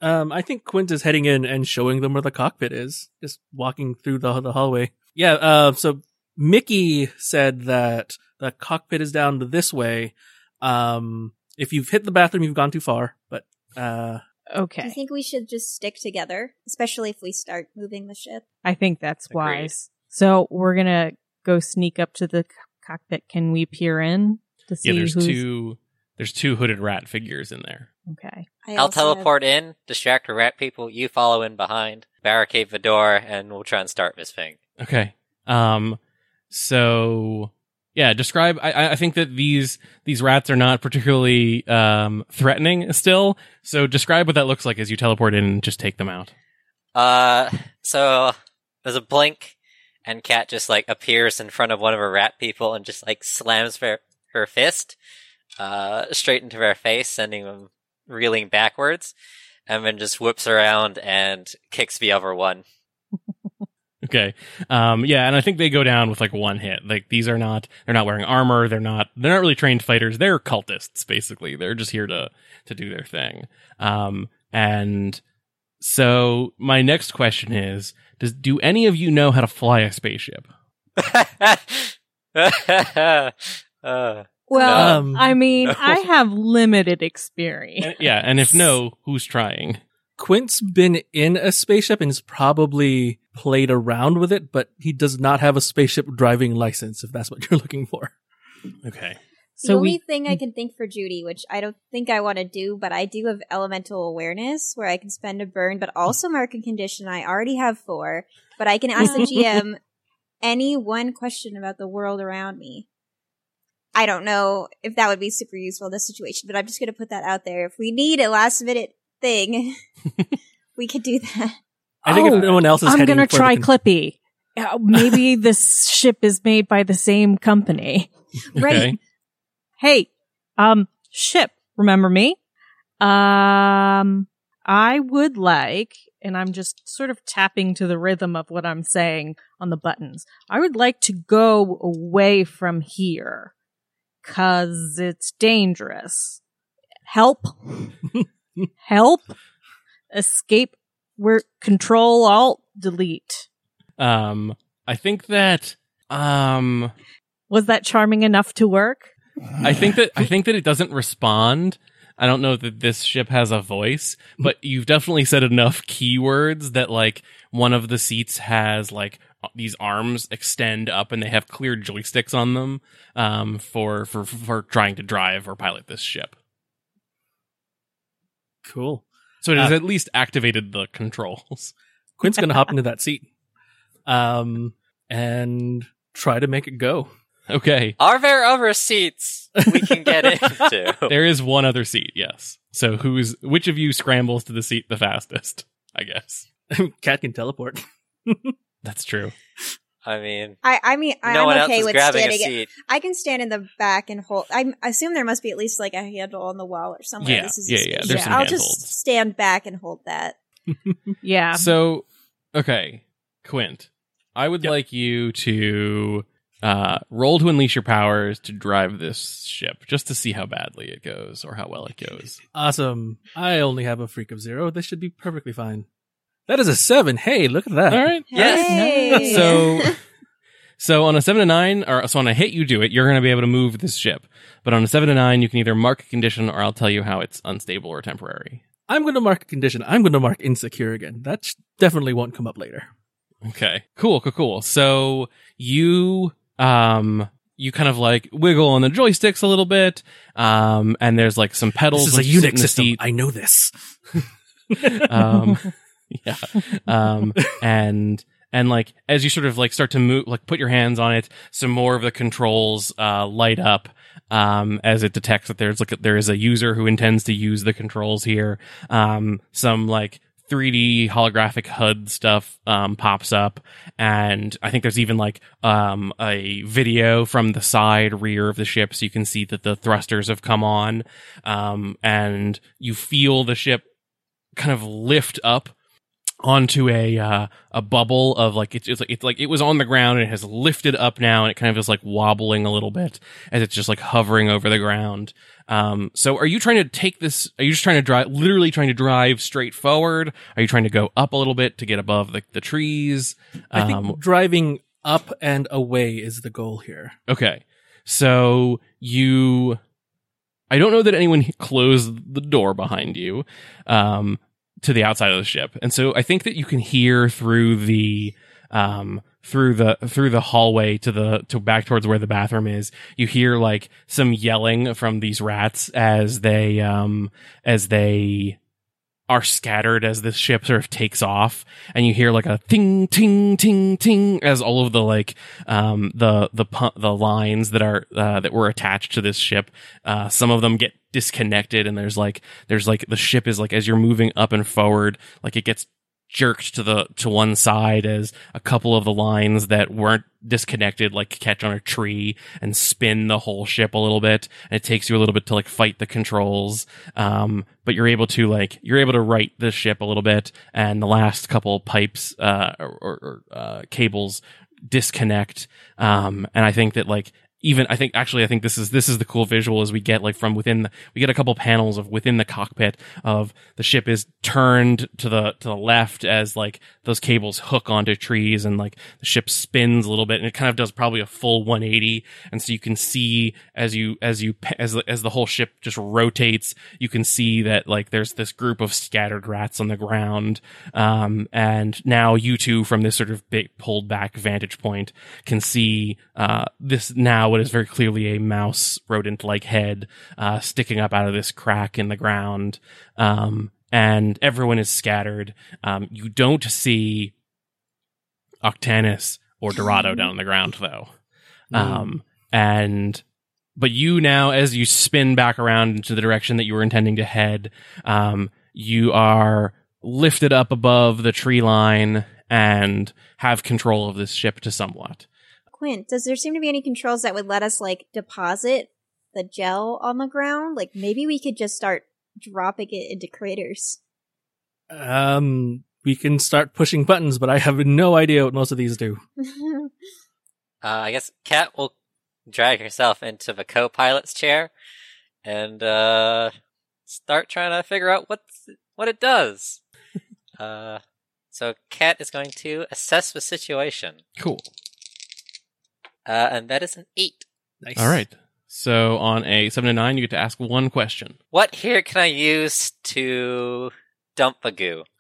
Speaker 4: Um, I think Quint is heading in and showing them where the cockpit is, just walking through the the hallway. Yeah. Uh, so Mickey said that the cockpit is down this way. Um, if you've hit the bathroom, you've gone too far. But uh,
Speaker 6: Do you
Speaker 3: Okay.
Speaker 6: think we should just stick together, especially if we start moving the ship?
Speaker 3: I think that's
Speaker 5: Agreed.
Speaker 3: wise. So we're gonna go sneak up to the c- cockpit. Can we peer in to see
Speaker 1: Yeah, there's
Speaker 3: who's
Speaker 1: two, there's two hooded rat figures in there.
Speaker 3: okay?
Speaker 6: I
Speaker 5: I'll
Speaker 6: also have-
Speaker 5: teleport in, distract the rat people, you follow in behind, barricade the door, and we'll try and start this thing.
Speaker 1: Okay. Um, so yeah, describe, I- I, I think that these, these rats are not particularly, um, threatening still. So describe what that looks like as you teleport in and just take them out.
Speaker 5: Uh, so there's a blink, and Kat just like appears in front of one of her rat people and just like slams her her fist, uh, straight into their face, sending them reeling backwards, and then just whips around and kicks the other one.
Speaker 1: Okay. Um, yeah, and I think they go down with like one hit. Like these are not, they're not wearing armor. They're not, they're not really trained fighters. They're cultists, basically. They're just here to, to do their thing. Um, and so my next question is, does, do any of you know how to fly a spaceship?
Speaker 5: uh,
Speaker 3: Well,
Speaker 4: Um,
Speaker 3: I mean,
Speaker 5: no.
Speaker 3: I have limited experience.
Speaker 1: And- yeah, and if no, who's trying?
Speaker 4: Quint's been in a spaceship and has probably played around with it, but he does not have a spaceship driving license. If that's what you're looking for.
Speaker 1: Okay.
Speaker 6: The
Speaker 3: So
Speaker 6: only
Speaker 3: we
Speaker 6: thing I can think for Juni, which I don't think I want to do, but I do have elemental awareness where I can spend a burn, but also mark a condition. I already have four, but I can ask the GM any one question about the world around me. I don't know if that would be super useful in this situation, but I'm just going to put that out there. If we need a last minute thing, we could do that.
Speaker 4: I think
Speaker 3: Oh,
Speaker 4: if no one else is
Speaker 3: I'm gonna try
Speaker 4: the,
Speaker 3: Clippy. Uh, maybe this ship is made by the same company.
Speaker 6: Right.
Speaker 1: Okay.
Speaker 3: Hey, um, ship, remember me? Um, I would like, and I'm just sort of tapping to the rhythm of what I'm saying on the buttons. I would like to go away from here. Cause it's dangerous. Help. Help. Escape. We're control alt delete.
Speaker 1: Um, I think that, um,
Speaker 3: Was that charming enough to work?
Speaker 1: I think that I think that it doesn't respond. I don't know that this ship has a voice, but you've definitely said enough keywords that like one of the seats has like these arms extend up and they have clear joysticks on them um, for for for trying to drive or pilot this ship.
Speaker 4: cool.
Speaker 1: So it has
Speaker 4: Uh,
Speaker 1: at least activated the controls.
Speaker 4: Quint's gonna hop into that seat, um, and try to make it go.
Speaker 1: Okay,
Speaker 5: Are there other seats we can get into?
Speaker 1: there is one other seat. Yes. So who's which of you scrambles to the seat the fastest? I guess
Speaker 4: Kat can teleport.
Speaker 1: that's true.
Speaker 5: I mean,
Speaker 6: I, I mean, I-
Speaker 5: no
Speaker 6: I'm
Speaker 5: one
Speaker 6: okay
Speaker 5: else is
Speaker 6: with
Speaker 5: grabbing a
Speaker 6: standing.
Speaker 5: seat.
Speaker 6: I can stand in the back and hold. I assume there must be at least like a handle on the wall or somewhere.
Speaker 1: Yeah,
Speaker 6: this is
Speaker 1: yeah, yeah, there's
Speaker 3: some
Speaker 6: I'll
Speaker 1: handholds.
Speaker 6: just stand back and hold that.
Speaker 3: Yeah.
Speaker 1: So, okay, Quint, I would
Speaker 4: Yep.
Speaker 1: like you to uh, roll to unleash your powers to drive this ship, just to see how badly it goes or how well it goes.
Speaker 4: Awesome. I only have a freak of zero. This should be perfectly fine. That is a seven. Hey, look at that.
Speaker 1: All right.
Speaker 5: Yes.
Speaker 6: Hey!
Speaker 1: So, so on a seven to nine, or so on a hit, you do it. You're going to be able to move this ship. But on a seven to nine, you can either mark a condition, or I'll tell you how it's unstable or temporary.
Speaker 4: I'm going to mark a condition. I'm going to mark insecure again. That definitely won't come up later.
Speaker 1: Okay. Cool, cool, cool. So you um you kind of like wiggle on the joysticks a little bit. Um and there's like some pedals
Speaker 4: This is a
Speaker 1: when you sit in
Speaker 4: Unix system.
Speaker 1: seat.
Speaker 4: I know this.
Speaker 1: um yeah. Um and and like as you sort of like start to move like put your hands on it, some more of the controls uh light up. um, as it detects that there's like there is a user who intends to use the controls here. Um, some like 3D holographic HUD stuff um, pops up, and I think there's even like um, a video from the side rear of the ship, so you can see that the thrusters have come on, um, and you feel the ship kind of lift up onto a uh, a bubble of like it's, it's like it's like it was on the ground and it has lifted up now and it kind of is like wobbling a little bit as it's just like hovering over the ground. Um, so are you trying to take this? Are you just trying to drive, literally trying to drive straight forward? Are you trying to go up a little bit to get above the, the trees?
Speaker 4: I think
Speaker 1: Um,
Speaker 4: driving up and away is the goal here.
Speaker 1: Okay. So you I don't know that anyone closed the door behind you um to the outside of the ship. And so I think that you can hear through the um through the through the hallway to the to back towards where the bathroom is. You hear like some yelling from these rats as they um as they are scattered as this ship sort of takes off and you hear like a ting ting ting ting as all of the like um the the the lines that are uh, that were attached to this ship uh some of them get disconnected and there's like there's like the ship is like as you're moving up and forward like it gets jerked to the to one side as a couple of the lines that weren't disconnected like catch on a tree and spin the whole ship a little bit. And it takes you a little bit to like fight the controls um but you're able to like you're able to right the ship a little bit and the last couple pipes uh or, or, uh cables disconnect um and i think that like even I think actually I think this is this is the cool visual as we get like from within the we get a couple panels of within the cockpit of the ship is turned to the to the left as like those cables hook onto trees and like the ship spins a little bit and it kind of does probably a full 180 and so you can see as you as you as the, as the whole ship just rotates you can see that like there's this group of scattered rats on the ground. Um and now you two from this sort of big pulled back vantage point can see uh this now what is very clearly a mouse rodent like head uh, sticking up out of this crack in the ground. Um, and everyone is scattered. Um, you don't see Octanus or Dorado down on the ground though. Um, and but you now, as you spin back around into the direction that you were intending to head, um, you are lifted up above the tree line and have control of this ship to somewhat.
Speaker 6: Quint, does there seem to be any controls that would let us like deposit the gel on the ground? Like maybe we could just start dropping it into craters.
Speaker 4: Um, we can start pushing buttons, but I have no idea what most of these do.
Speaker 5: Uh, I guess Kat will drag herself into the co-pilot's chair and uh, start trying to figure out what what it does. uh, so Kat is going to assess the situation,
Speaker 1: Cool.
Speaker 5: Uh, and that is an eight.
Speaker 4: Nice.
Speaker 1: All right. So on a seven to nine, you get to ask one question.
Speaker 5: What here can I use to dump the goo?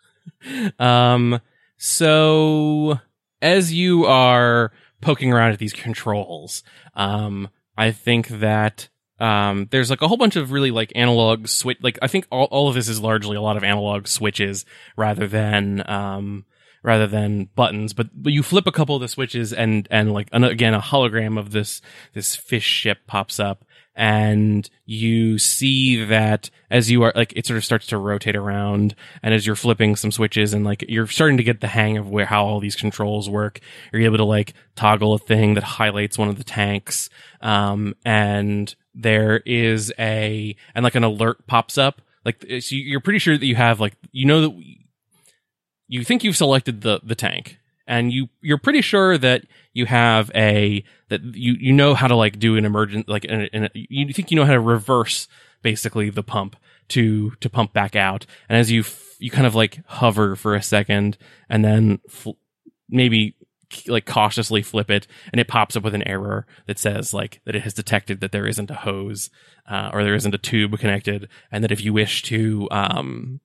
Speaker 1: Um, so as you are poking around at these controls, um, I think that um, there's like a whole bunch of really like analog switch. Like I think all, all of this is largely a lot of analog switches rather than um, rather than buttons. But but you flip a couple of the switches and and like an, again a hologram of this this fish ship pops up and you see that as you are like it sort of starts to rotate around and as you're flipping some switches and like you're starting to get the hang of where how all these controls work you're able to like toggle a thing that highlights one of the tanks um and there is a and like an alert pops up like so you're pretty sure that you have like you know that you think you've selected the the tank and you you're pretty sure that you have a that you you know how to like do an emergent like an, an, you think you know how to reverse basically the pump to to pump back out. And as you f- you kind of like hover for a second and then fl- maybe like cautiously flip it and it pops up with an error that says like that it has detected that there isn't a hose uh, or there isn't a tube connected and that if you wish to um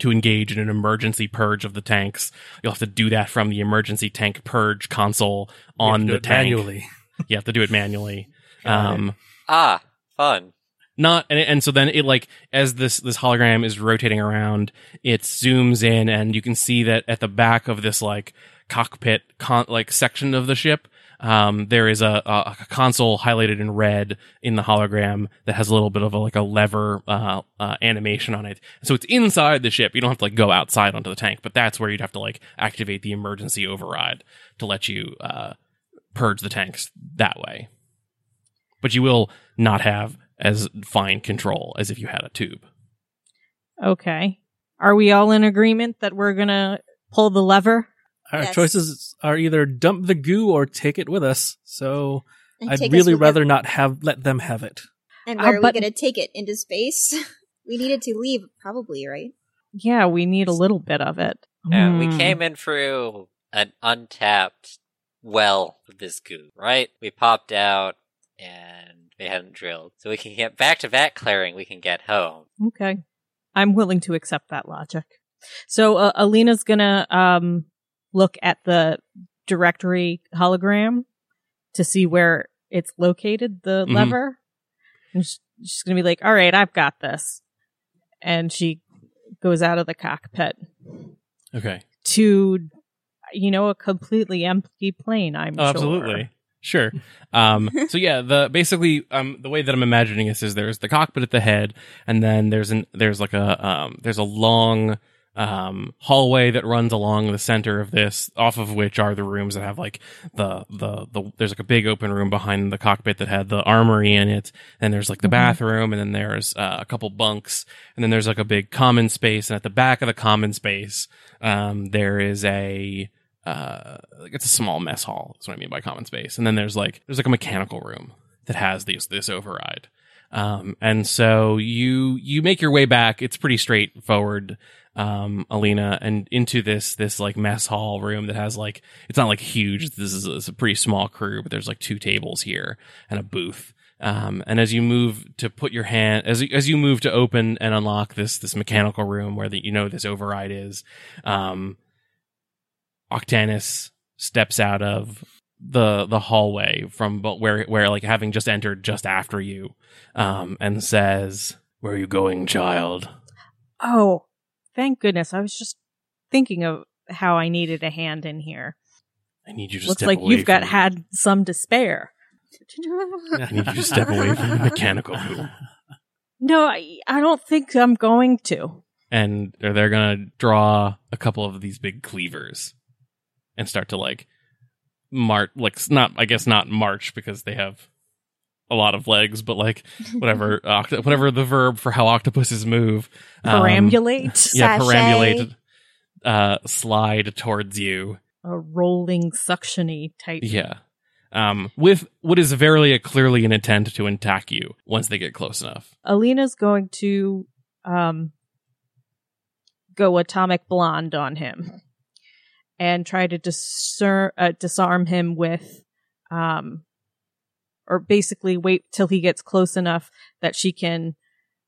Speaker 1: to engage in an emergency purge of the tanks. You'll have to do that from the emergency tank purge console on the tank.
Speaker 4: manually.
Speaker 1: You have to do it manually. Um,
Speaker 5: Ah, fun.
Speaker 1: not and, and so then it like as this this hologram is rotating around, it zooms in and you can see that at the back of this like cockpit con- like section of the ship, um, there is a, a, console highlighted in red in the hologram that has a little bit of a, like a lever uh, uh, animation on it. So it's inside the ship. You don't have to like go outside onto the tank, but that's where you'd have to like activate the emergency override to let you uh, purge the tanks that way. But you will not have as fine control as if you had a tube.
Speaker 3: Okay. Are we all in agreement that we're gonna pull the lever?
Speaker 4: Our
Speaker 6: Yes.
Speaker 4: choices are either dump the goo or take it with us. So
Speaker 6: And
Speaker 4: I'd really rather
Speaker 6: it.
Speaker 4: not have let them have it.
Speaker 6: And
Speaker 3: uh,
Speaker 6: are
Speaker 3: but-
Speaker 6: we going to take it into space? we needed to leave, probably, right?
Speaker 3: Yeah, we need a little bit of it.
Speaker 5: Yeah, we
Speaker 3: Hmm.
Speaker 5: came in through an untapped well of this goo, right? We popped out and they hadn't drilled. So we can get back to that clearing, we can get home.
Speaker 3: Okay. I'm willing to accept that logic. So uh, Alina's gonna um look at the directory hologram to see where it's located, the
Speaker 1: Mhm.
Speaker 3: lever. And she's gonna be like, "All right, I've got this," and she goes out of the cockpit
Speaker 1: Okay.
Speaker 3: to, you know, a completely empty plane. I'm
Speaker 1: Oh,
Speaker 3: sure.
Speaker 1: absolutely. Sure. Um, so yeah, the basically um, the way that I'm imagining this is there's the cockpit at the head, and then there's an there's like a um, there's a long um, hallway that runs along the center of this, off of which are the rooms that have like the the the there's like a big open room behind the cockpit that had the armory in it, and there's like the
Speaker 3: Mhm.
Speaker 1: bathroom, and then there's uh, a couple bunks, and then there's like a big common space, and at the back of the common space, um, there is a uh like it's a small mess hall that's what i mean by common space and then there's like there's like a mechanical room that has this this override. Um and so you you make your way back. It's pretty straightforward um alina and into this this like mess hall room that has like it's not like huge this is it's a pretty small crew but there's like two tables here and a booth um, and as you move to put your hand, as as you move to open and unlock this this mechanical room where the you know this override is, um, Octanus steps out of the the hallway from where where like having just entered just after you, um, and says, "Where are you going, child?"
Speaker 3: Oh, thank goodness! I was just thinking of how I needed a hand in here.
Speaker 1: I need you to
Speaker 3: Looks
Speaker 1: step
Speaker 3: like
Speaker 1: away
Speaker 3: you've got
Speaker 1: from-
Speaker 3: had some to spare.
Speaker 1: I need you to step away from the mechanical room.
Speaker 3: No, I, I don't think I'm going to.
Speaker 1: and they're, they're gonna draw a couple of these big cleavers and start to like march like not i guess not march because they have a lot of legs but like whatever whatever the verb for how octopuses move um,
Speaker 3: Perambulate.
Speaker 1: yeah perambulate uh slide towards you
Speaker 3: a rolling suctiony type.
Speaker 1: yeah um with what is verily a, clearly an intent to attack you once they get close enough
Speaker 3: Alina's going to um go atomic blonde on him and try to discern, uh, disarm him with um or basically wait till he gets close enough that she can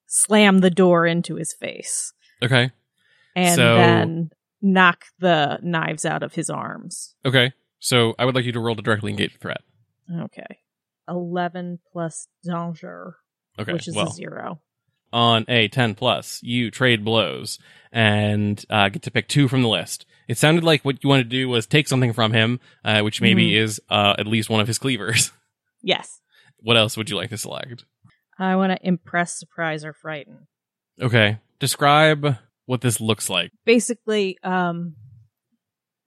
Speaker 3: slam the door into his face
Speaker 1: okay
Speaker 3: and
Speaker 1: So-
Speaker 3: then knock the knives out of his arms.
Speaker 1: okay so i would like you to roll to directly engage the threat
Speaker 3: Okay. 11 plus danger,
Speaker 1: okay
Speaker 3: which is
Speaker 1: well
Speaker 3: a zero.
Speaker 1: on a 10 plus, you trade blows and uh, get to pick two from the list. It sounded like what you wanted to do was take something from him, uh, which maybe is uh, at least one of his cleavers.
Speaker 3: Yes.
Speaker 1: what else would you like to select?
Speaker 3: I want to impress, surprise, or frighten.
Speaker 1: Okay. Describe what this looks like.
Speaker 3: Basically, um,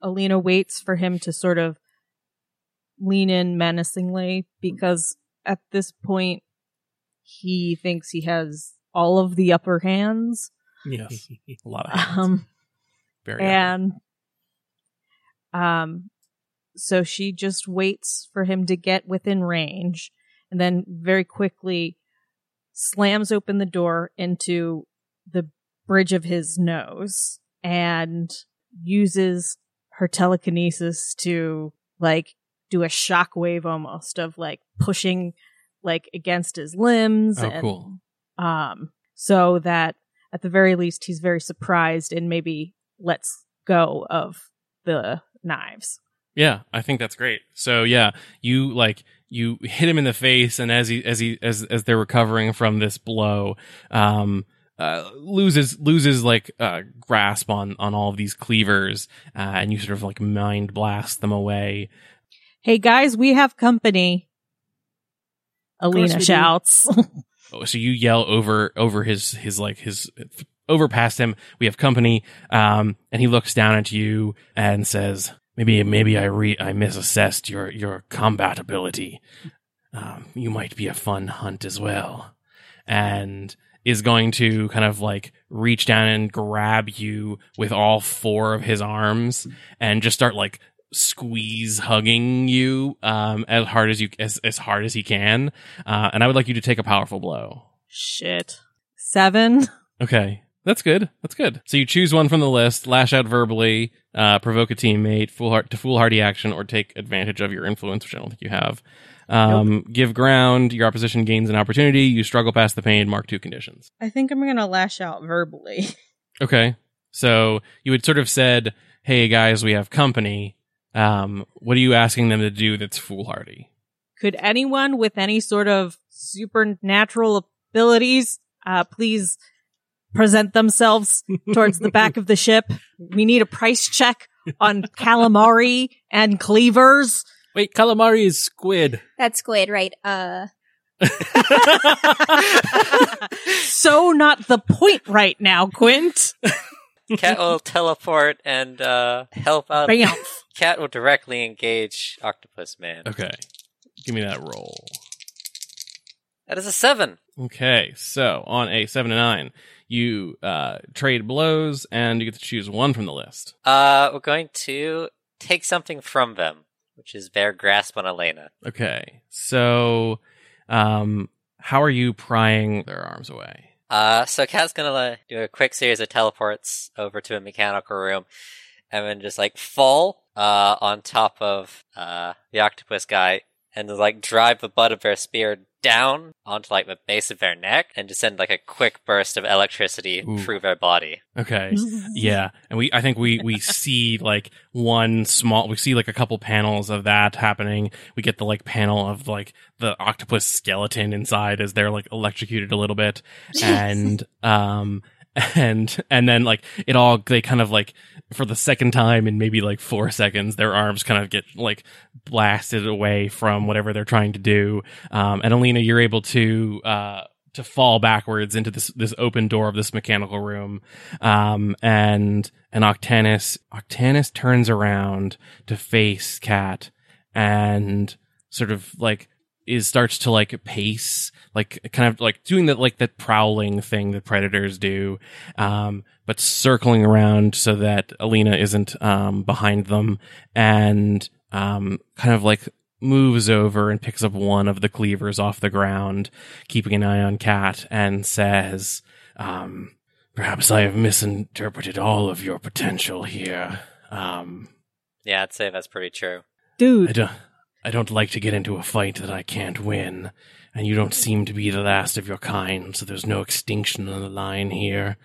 Speaker 3: Alina waits for him to sort of lean in menacingly because at this point he thinks he has all of the upper hands.
Speaker 4: Yes.
Speaker 1: A lot of hands.
Speaker 3: Um,
Speaker 1: Very
Speaker 3: and um so she just waits for him to get within range and then very quickly slams open the door into the bridge of his nose and uses her telekinesis to like do a shockwave almost of like pushing like against his limbs
Speaker 1: Oh,
Speaker 3: and
Speaker 1: cool.
Speaker 3: um so that at the very least he's very surprised and maybe lets go of the knives.
Speaker 1: Yeah, I think that's great. So yeah, you like you hit him in the face, and as he as he as as they're recovering from this blow, um, uh, loses loses like uh, grasp on on all of these cleavers, uh, and you sort of like mind blast them away.
Speaker 3: Hey guys, we have company.
Speaker 4: course
Speaker 3: Alina shouts.
Speaker 1: Oh, so you yell over over his his like his over past him. We have company, um, and he looks down at you and says, "Maybe maybe I re I misassessed your your combat ability. Um, you might be a fun hunt as well." And is going to kind of like reach down and grab you with all four of his arms and just start like squeeze hugging you um as hard as you as, as hard as he can uh and i would like you to take a powerful blow
Speaker 3: Shit. Seven.
Speaker 1: Okay. That's good. That's good. So you choose one from the list, lash out verbally, uh, provoke a teammate, fool to foolhardy action, or take advantage of your influence, which I don't think you have. Um, give ground, your opposition gains an opportunity, you struggle past the pain, mark two conditions.
Speaker 3: I think I'm gonna lash out verbally.
Speaker 1: Okay. So you had sort of said, Hey guys, we have company. Um, what are you asking them to do that's foolhardy?
Speaker 3: Could anyone with any sort of supernatural abilities, uh, please present themselves towards the back of the ship? We need a price check on calamari and cleavers.
Speaker 4: Wait, calamari is squid.
Speaker 6: That's squid, right? Uh,
Speaker 3: so not the point right now, Quint.
Speaker 5: Kat will teleport and uh, help out.
Speaker 3: Bam.
Speaker 5: Kat will directly engage Octopus Man.
Speaker 1: Okay. Give me that roll.
Speaker 5: That is a seven.
Speaker 1: Okay, so on a seven to nine, you uh, trade blows, and you get to choose one from the list.
Speaker 5: Uh, we're going to take something from them, which is their grasp on Alina.
Speaker 1: Okay, so um, how are you prying their arms away?
Speaker 5: Uh, so Kat's gonna uh, do a quick series of teleports over to a mechanical room, and then just like fall uh on top of uh the octopus guy, and like drive the butt of their spear down onto like the base of their neck, and just send like a quick burst of electricity
Speaker 1: Ooh.
Speaker 5: through their body.
Speaker 1: Okay, yeah, and we I think we we see like one small we see like a couple panels of that happening. We get the like panel of like the octopus skeleton inside as they're like electrocuted a little bit, and um and and then like it all they kind of like for the second time in maybe like four seconds their arms kind of get like blasted away from whatever they're trying to do. Um and alina you're able to uh to fall backwards into this this open door of this mechanical room. Um and and octanus octanus turns around to face cat and sort of like is starts to like pace like kind of like doing that like that prowling thing that predators do um but circling around so that alina isn't um behind them and um kind of like moves over and picks up one of the cleavers off the ground keeping an eye on cat and says um perhaps i have misinterpreted all of your potential here um
Speaker 5: Yeah, I'd say that's pretty true.
Speaker 1: I
Speaker 3: Dude,
Speaker 1: don't, I don't like to get into a fight that I can't win, and you don't seem to be the last of your kind, so there's no extinction on the line here.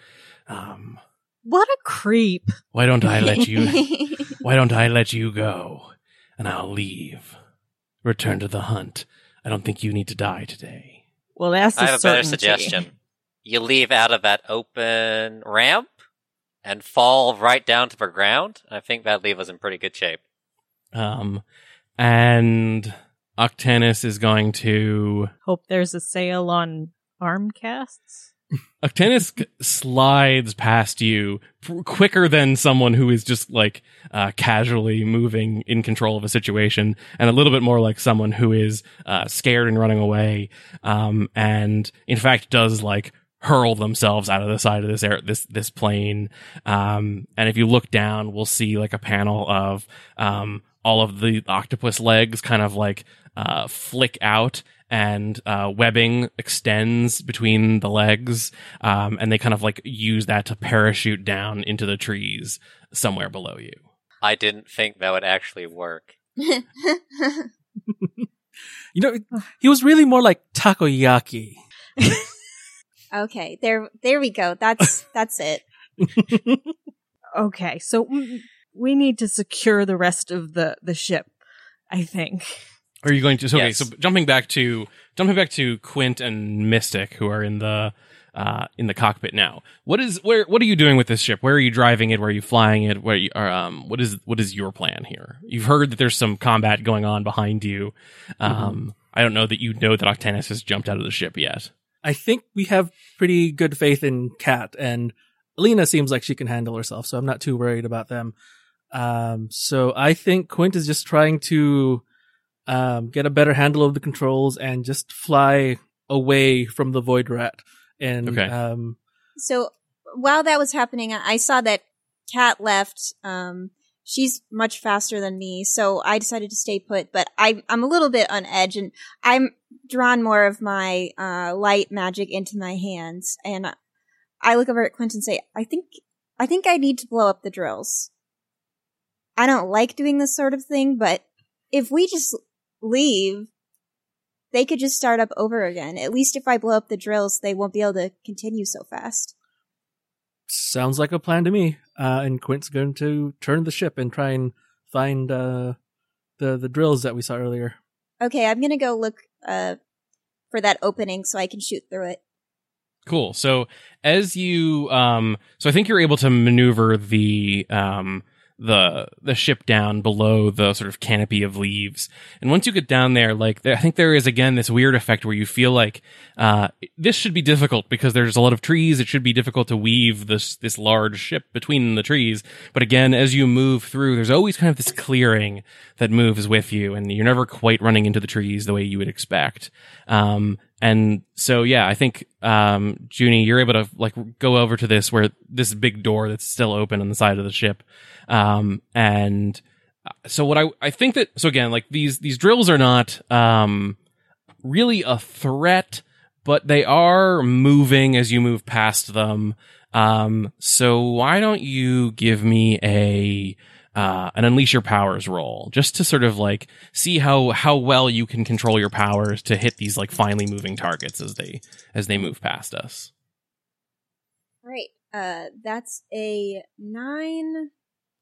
Speaker 1: Um,
Speaker 3: what a creep.
Speaker 1: why don't I let you? why don't I let you go, and I'll leave. Return to the hunt. I don't think you need to die today.
Speaker 3: Well, that's a
Speaker 5: I have a better suggestion. You leave out of that open ramp and fall right down to the ground. I think that'd leave us in pretty good shape.
Speaker 1: Um, and Octanus is going to
Speaker 3: Hope there's a sale on arm casts.
Speaker 1: Octanus slides past you pr- quicker than someone who is just like uh, casually moving in control of a situation, and a little bit more like someone who is uh, scared and running away, um, and in fact does like hurl themselves out of the side of this air this this plane. Um, and if you look down, we'll see like a panel of um, all of the octopus legs kind of like uh, flick out and uh, webbing extends between the legs, um, and they kind of like use that to parachute down into the trees somewhere below you.
Speaker 5: I didn't think that would actually work.
Speaker 4: You know, he was really more like takoyaki.
Speaker 6: okay, there, there we go. That's that's it.
Speaker 3: Okay, so mm, we need to secure the rest of the the ship. I think.
Speaker 1: Are you going to? So, okay,
Speaker 5: Yes.
Speaker 1: so jumping back to jumping back to Quint and Mystic, who are in the uh, in the cockpit now. What is where? What are you doing with this ship? Where are you driving it? Where are you flying it? Where you, are, um, what is what is your plan here? You've heard that there's some combat going on behind you. Um, I don't know that you know that Octanus has jumped out of the ship yet.
Speaker 4: I think we have pretty good faith in Kat and Alina seems like she can handle herself, so I'm not too worried about them. Um, so I think Quint is just trying to um, get a better handle of the controls and just fly away from the Void Rat. And
Speaker 1: Okay.
Speaker 4: um,
Speaker 6: So while that was happening, I saw that Kat left. Um, she's much faster than me, so I decided to stay put. But I, I'm a little bit on edge, and I'm drawn more of my uh, light magic into my hands. And I look over at Quint and say, "I think, I think I need to blow up the drills. I don't like doing this sort of thing, but if we just leave." They could just start up over again. At least if I blow up the drills, they won't be able to continue so fast.
Speaker 4: sounds like a plan to me. Uh, and Quint's going to turn the ship and try and find uh, the the drills that we saw earlier.
Speaker 6: Okay, I'm gonna go look uh for that opening so I can shoot through it.
Speaker 1: Cool. So as you, um, so I think you're able to maneuver the, um, the the ship down below the sort of canopy of leaves, and once you get down there, like there, I think there is again this weird effect where you feel like uh, this should be difficult because there's a lot of trees. It should be difficult to weave this this large ship between the trees. But again, as you move through, there's always kind of this clearing that moves with you, and you're never quite running into the trees the way you would expect. Um, and so, yeah, I think, um, Juni, you're able to like go over to this where this big door that's still open on the side of the ship. Um, and uh, so what I, I think that, so again, like these, these drills are not, um, really a threat, but they are moving as you move past them. Um, so why don't you give me a, uh, an unleash your powers roll just to sort of like see how how well you can control your powers to hit these like finely moving targets as they as they move past us.
Speaker 6: All right. Uh that's a nine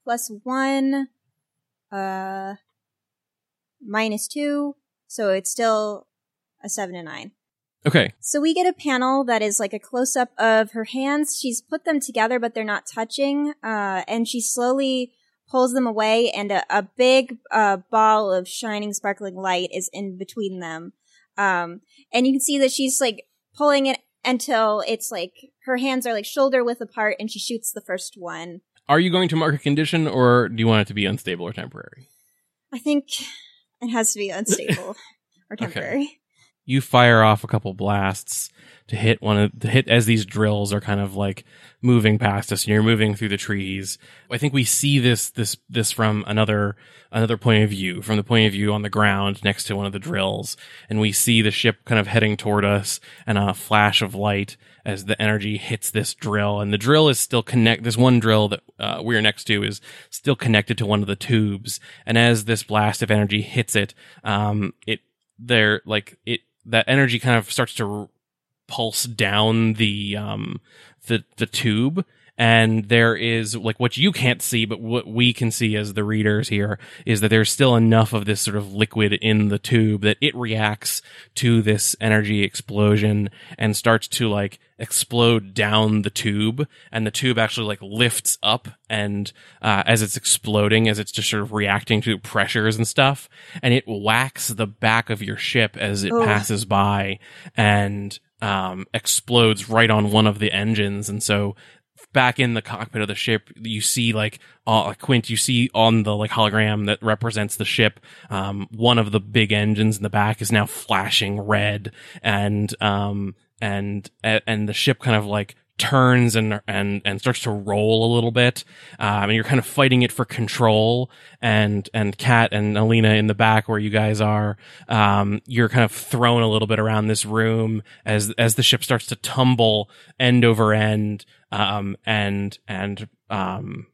Speaker 6: plus one uh minus two. So it's still a seven and nine.
Speaker 1: Okay.
Speaker 6: So we get a panel that is like a close up of her hands. She's put them together, but they're not touching. Uh, and she slowly pulls them away, and a, a big uh, ball of shining, sparkling light is in between them. Um, and you can see that she's like pulling it until it's like her hands are like shoulder width apart, and she shoots the first one.
Speaker 1: Are you going to mark a condition or do you want it to be unstable or temporary?
Speaker 6: I think it has to be unstable or temporary.
Speaker 1: You fire off a couple blasts to hit one of to hit as these drills are kind of like moving past us and you're moving through the trees. I think we see this this this from another another point of view, from the point of view on the ground next to one of the drills, and we see the ship kind of heading toward us and a flash of light as the energy hits this drill. And the drill is still connect this one drill that uh, we're next to is still connected to one of the tubes. And as this blast of energy hits it um it there like it that energy kind of starts to pulse down the um the the tube and there is like what you can't see but what we can see as the readers here is that there's still enough of this sort of liquid in the tube that it reacts to this energy explosion and starts to like explode down the tube and the tube actually like lifts up and uh, as it's exploding as it's just sort of reacting to pressures and stuff and it whacks the back of your ship as it
Speaker 6: Oh.
Speaker 1: passes by and um, explodes right on one of the engines and so back in the cockpit of the ship you see like uh, quint you see on the like hologram that represents the ship um, one of the big engines in the back is now flashing red and um and and the ship kind of like turns and and and starts to roll a little bit um, and you're kind of fighting it for control and and kat and alina in the back where you guys are um, you're kind of thrown a little bit around this room as as the ship starts to tumble end over end um, and and um,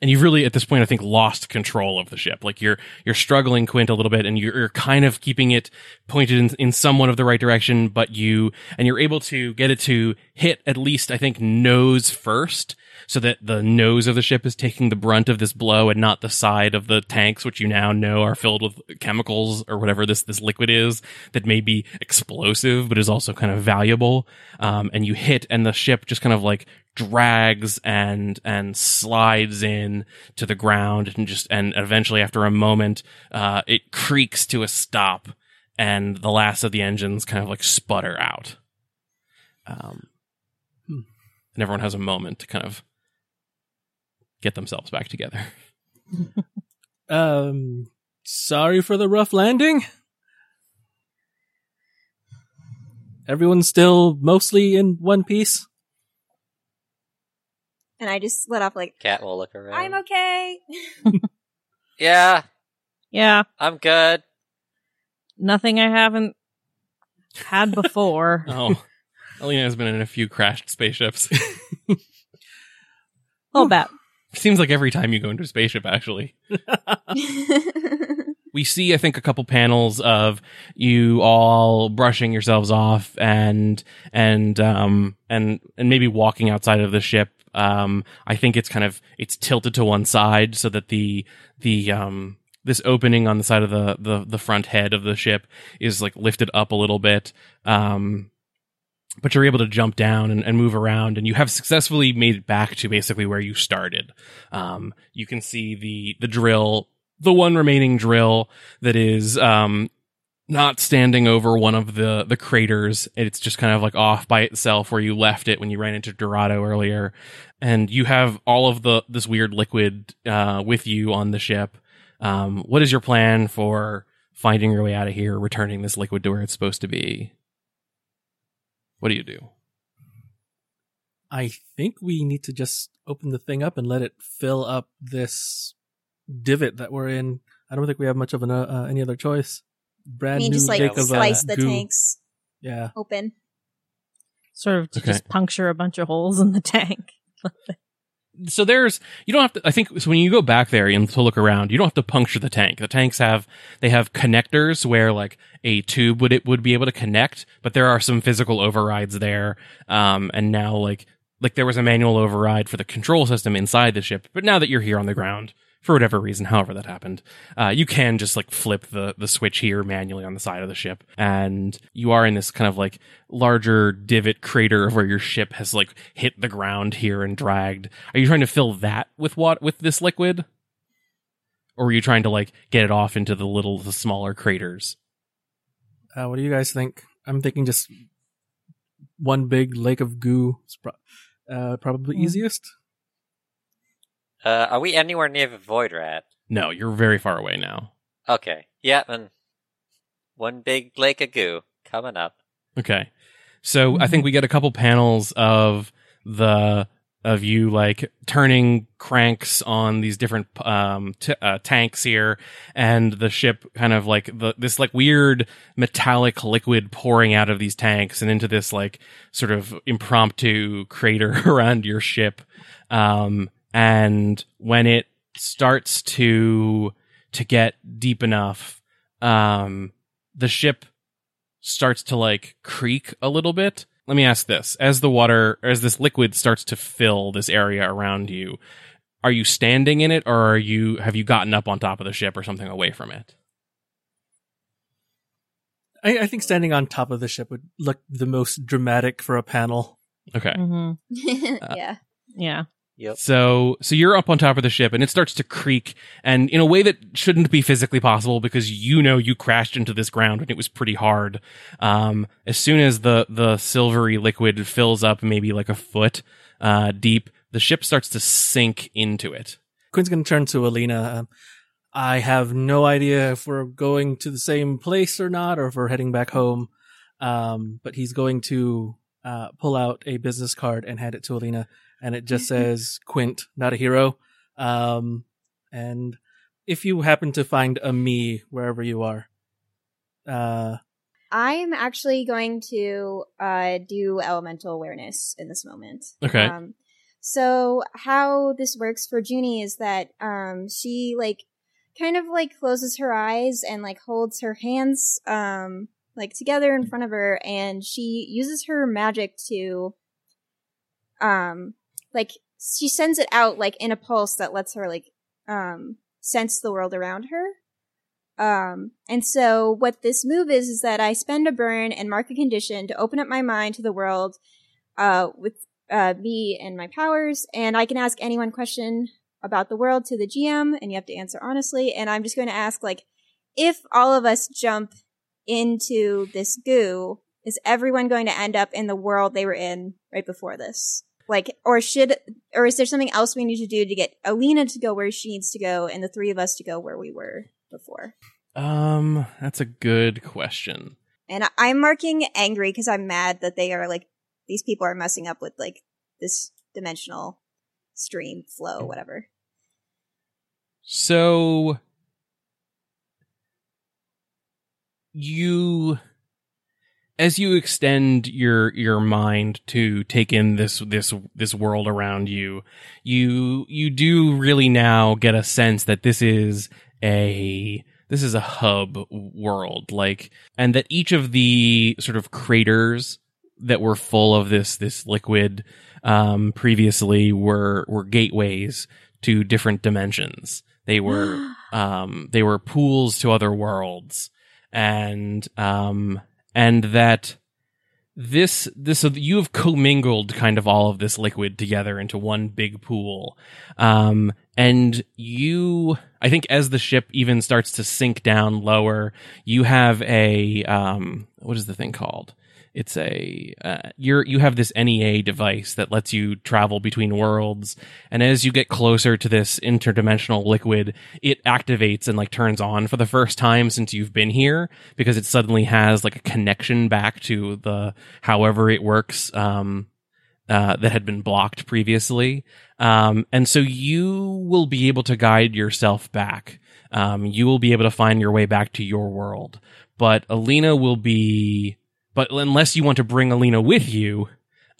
Speaker 1: and you've really at this point i think lost control of the ship. Like you're you're struggling quint a little bit and you're, you're kind of keeping it pointed in, in somewhat of the right direction but you and you're able to get it to hit at least i think nose first so that the nose of the ship is taking the brunt of this blow and not the side of the tanks, which you now know are filled with chemicals or whatever this, this liquid is that may be explosive, but is also kind of valuable. Um, and you hit and the ship just kind of like drags and, and slides in to the ground and just, and eventually after a moment, uh, it creaks to a stop and the last of the engines kind of like sputter out. Um,
Speaker 4: Hmm.
Speaker 1: and everyone has a moment to kind of get themselves back together.
Speaker 4: Um, sorry for the rough landing. Everyone's still mostly in one piece.
Speaker 6: and I just let off like,
Speaker 5: Kat will look around.
Speaker 6: I'm okay.
Speaker 5: Yeah,
Speaker 3: Yeah,
Speaker 5: I'm good.
Speaker 3: nothing I haven't had before.
Speaker 1: Oh, Alina has been in a few crashed spaceships.
Speaker 3: I'll bet.
Speaker 1: Seems like every time you go into a spaceship, actually. we see, I think, a couple panels of you all brushing yourselves off and and um and and maybe walking outside of the ship. Um, I think it's kind of it's tilted to one side so that the the um this opening on the side of the the the front head of the ship is like lifted up a little bit. Um, but you're able to jump down and, and move around and you have successfully made it back to basically where you started. Um, you can see the, the drill, the one remaining drill that is, um, not standing over one of the, the craters. It's just kind of like off by itself where you left it when you ran into Dorado earlier. And you have all of the, this weird liquid, uh, with you on the ship. Um, what is your plan for finding your way out of here, returning this liquid to where it's supposed to be? What do you do?
Speaker 4: I think we need to just open the thing up and let it fill up this divot that we're in. I don't think we have much of an, uh, uh, any other choice.
Speaker 6: I
Speaker 4: Brand
Speaker 6: mean,
Speaker 4: new
Speaker 6: just like
Speaker 4: dick of, uh,
Speaker 6: slice the
Speaker 4: goo.
Speaker 6: tanks
Speaker 4: Yeah.
Speaker 6: open.
Speaker 3: Sort of to
Speaker 1: Okay.
Speaker 3: just puncture a bunch of holes in the tank.
Speaker 1: So there's you don't have to i think so when you go back there and to look around you don't have to puncture the tank. The tanks have they have connectors where like a tube would it would be able to connect but there are some physical overrides there. Um and now like like there was a manual override for the control system inside the ship but now that you're here on the ground for whatever reason however that happened uh you can just like flip the the switch here manually on the side of the ship and you are in this kind of like larger divot crater of where your ship has like hit the ground here and dragged. Are you trying to fill that with what with this liquid? Or are you trying to like get it off into the little the smaller craters?
Speaker 4: Uh, what do you guys think? I'm thinking just one big lake of goo is pro- uh, probably
Speaker 3: Hmm.
Speaker 4: easiest.
Speaker 5: Uh, are we anywhere near the void rat?
Speaker 1: No, you're very far away now.
Speaker 5: Okay. Yeah, and one big lake of goo coming up.
Speaker 1: Okay. So I think we get a couple panels of the of you like turning cranks on these different um t- uh, tanks here and the ship kind of like the this like weird metallic liquid pouring out of these tanks and into this like sort of impromptu crater around your ship um and when it starts to to get deep enough um the ship starts to like creak a little bit. Let me ask this. As the water, as this liquid starts to fill this area around you, are you standing in it or are you, have you gotten up on top of the ship or something away from it?
Speaker 4: I, I think standing on top of the ship would look the most dramatic for a panel.
Speaker 1: Okay.
Speaker 3: hmm
Speaker 6: yeah.
Speaker 3: Yeah.
Speaker 5: Yep.
Speaker 1: So, so you're up on top of the ship and it starts to creak and in a way that shouldn't be physically possible because you know you crashed into this ground and it was pretty hard. Um, as soon as the, the silvery liquid fills up maybe like a foot, uh, deep, the ship starts to sink into it.
Speaker 4: Quint's going to turn to Alina. Um, I have no idea if we're going to the same place or not, or if we're heading back home. Um, but he's going to uh, pull out a business card and hand it to Alina, and it just says "Quint, not a hero." Um, and if you happen to find a me wherever you are, uh,
Speaker 6: I'm actually going to uh, do elemental awareness in this moment.
Speaker 1: Okay.
Speaker 6: Um, so how this works for Juni is that um, she like kind of like closes her eyes and like holds her hands um, like together in front of her, and she uses her magic to um like she sends it out like in a pulse that lets her like um sense the world around her. Um, and so what this move is is that I spend a burn and mark a condition to open up my mind to the world, uh, with uh, me and my powers, and I can ask anyone question about the world to the GM, and you have to answer honestly. And I'm just going to ask like, if all of us jump into this goo, is everyone going to end up in the world they were in right before this? Like, or should, or is there something else we need to do to get Alina to go where she needs to go and the three of us to go where we were before?
Speaker 1: Um, that's a good question.
Speaker 6: And I- I'm marking angry because I'm mad that they are like, these people are messing up with like this dimensional stream flow, whatever.
Speaker 1: So you as you extend your your mind to take in this this this world around you you you do really now get a sense that this is a this is a hub world like and that each of the sort of craters that were full of this this liquid um previously were were gateways to different dimensions. They were um they were pools to other worlds. And um and that this this you have commingled kind of all of this liquid together into one big pool. Um and you i think as the ship even starts to sink down lower you have a um what is the thing called it's a uh, you're you have this NEA device that lets you travel between worlds. And as you get closer to this interdimensional liquid it activates and like turns on for the first time since you've been here because it suddenly has like a connection back to the however it works um uh, that had been blocked previously. Um and so you will be able to guide yourself back. Um you will be able to find your way back to your world. But Alina will be but unless you want to bring Alina with you,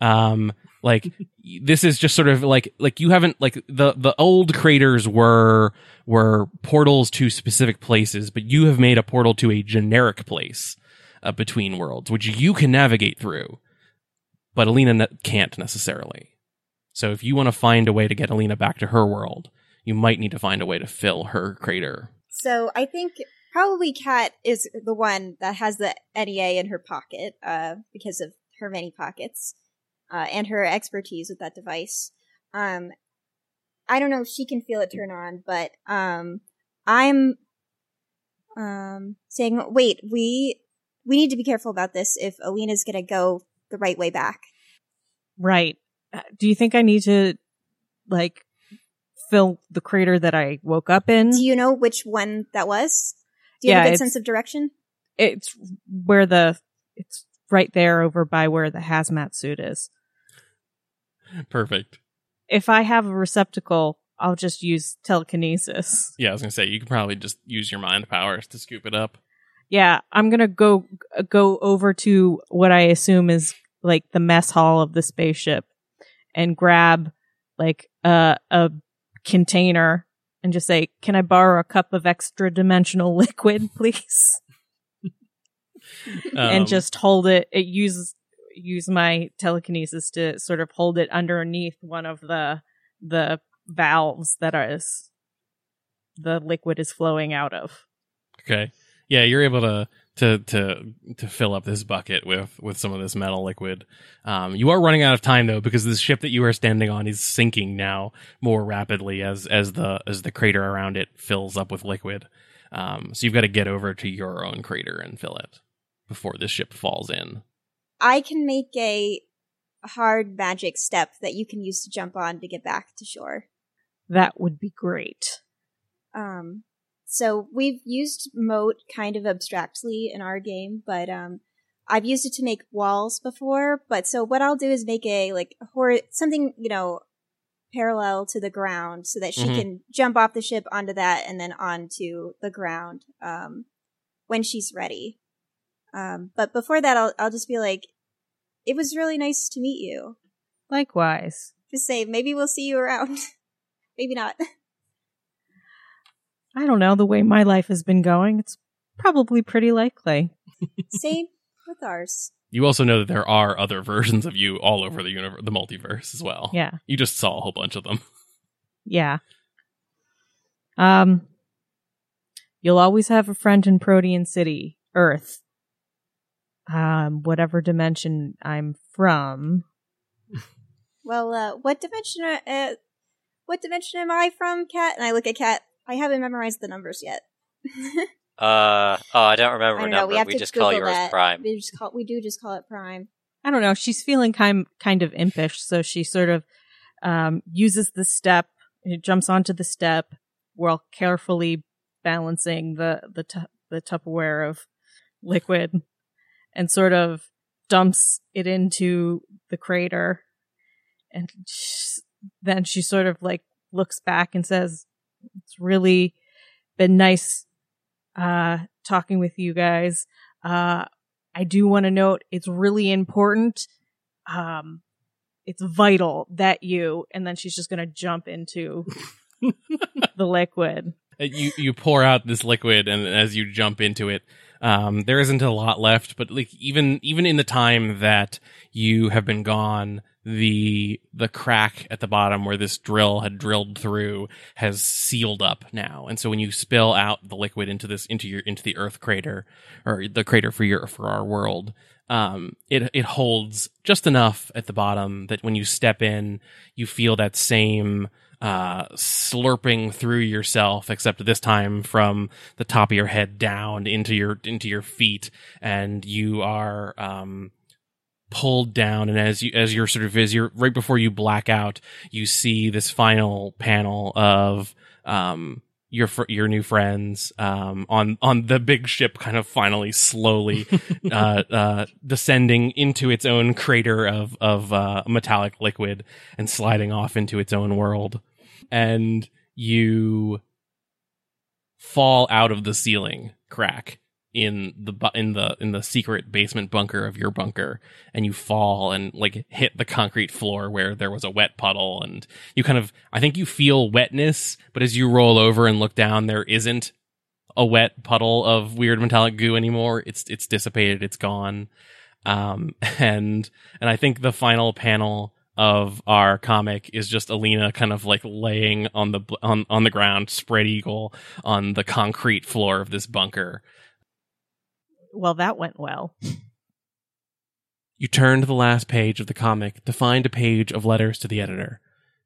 Speaker 1: um, like this is just sort of like like you haven't like the the old craters were were portals to specific places, but you have made a portal to a generic place uh, between worlds, which you can navigate through, but Alina ne- can't necessarily. So if you want to find a way to get Alina back to her world, you might need to find a way to fill her crater.
Speaker 6: So I think probably Kat is the one that has the NEA in her pocket, uh, because of her many pockets, uh, and her expertise with that device. Um, I don't know if she can feel it turn on, but, um, I'm, um, saying, wait, we, we need to be careful about this if Alina's gonna go the right way back.
Speaker 3: Right. Uh, Do you think I need to like fill the crater that I woke up in?
Speaker 6: Do you know which one that was? Do you have
Speaker 3: Yeah,
Speaker 6: a good sense of direction?
Speaker 3: it's where the it's right there over by where the hazmat suit is.
Speaker 1: Perfect.
Speaker 3: If I have a receptacle, I'll just use telekinesis.
Speaker 1: Yeah, I was gonna say you could probably just use your mind powers to scoop it up.
Speaker 3: Yeah, I'm gonna go go over to what I assume is like the mess hall of the spaceship and grab like a a container and just say, "Can I borrow a cup of extra dimensional liquid, please?"
Speaker 1: Um,
Speaker 3: and just hold it. It uses use my telekinesis to sort of hold it underneath one of the the valves that is the liquid is flowing out of.
Speaker 1: Okay. Yeah, you're able to to to to fill up this bucket with with some of this metal liquid. Um, you are running out of time though because the ship that you are standing on is sinking now more rapidly as as the as the crater around it fills up with liquid. Um, so you've got to get over to your own crater and fill it before this ship falls in.
Speaker 6: I can make a hard magic step that you can use to jump on to get back to shore.
Speaker 3: That would be great.
Speaker 6: Um, so we've used moat kind of abstractly in our game, but um, I've used it to make walls before. But so what I'll do is make a like a hor- something you know parallel to the ground so that she
Speaker 1: Mhm.
Speaker 6: can jump off the ship onto that and then onto the ground um, when she's ready. Um, but before that, I'll I'll just be like, it was really nice to meet you.
Speaker 3: Likewise.
Speaker 6: Just say maybe we'll see you around. maybe not.
Speaker 3: I don't know the way my life has been going. It's probably pretty likely.
Speaker 6: Same with ours.
Speaker 1: You also know that there are other versions of you all over the universe, the multiverse as well.
Speaker 3: Yeah.
Speaker 1: You just saw a whole bunch of them.
Speaker 3: Yeah. Um, you'll always have a friend in Protean City, Earth. Um, whatever dimension I'm from.
Speaker 6: Well, uh, what dimension? Are, uh, what dimension am I from, Kat? And I look at Kat. I haven't memorized the numbers yet.
Speaker 5: Uh oh, I don't remember
Speaker 6: I
Speaker 5: a
Speaker 6: don't know.
Speaker 5: number.
Speaker 6: We have
Speaker 5: We
Speaker 6: to
Speaker 5: just call
Speaker 6: Google
Speaker 5: yours
Speaker 6: that.
Speaker 5: Prime.
Speaker 6: We just call. We do just call it Prime.
Speaker 3: I don't know. She's feeling kind kind of impish, so she sort of um, uses the step. It jumps onto the step while carefully balancing the the tu- the Tupperware of liquid, and sort of dumps it into the crater. And sh- then she sort of like looks back and says, "It's really been nice uh, talking with you guys." Uh, I do want to note it's really important. Um, it's vital that you, and then she's just going to jump into the liquid.
Speaker 1: Uh, You you pour out this liquid, and as you jump into it, um, there isn't a lot left. But like even even in the time that you have been gone, the the crack at the bottom where this drill had drilled through has sealed up now, and so when you spill out the liquid into this into your into the Earth crater or the crater for your for our world, um, it it holds just enough at the bottom that when you step in, you feel that same uh, slurping through yourself, except this time from the top of your head down into your into your feet, and you are um, pulled down. And as you as you're sort of as you're right before you black out, you see this final panel of um, your fr- your new friends um, on on the big ship, kind of finally slowly uh, uh, descending into its own crater of of uh, metallic liquid and sliding off into its own world, and you fall out of the ceiling crack in the in the in the secret basement bunker of your bunker and you fall and like hit the concrete floor where there was a wet puddle and you kind of I think you feel wetness but as you roll over and look down there isn't a wet puddle of weird metallic goo anymore. It's it's dissipated. It's gone. Um and and I think the final panel of our comic is just Alina kind of like laying on the on on the ground spread eagle on the concrete floor of this bunker
Speaker 3: Well, that went well.
Speaker 1: You turn to the last page of the comic to find a page of letters to the editor.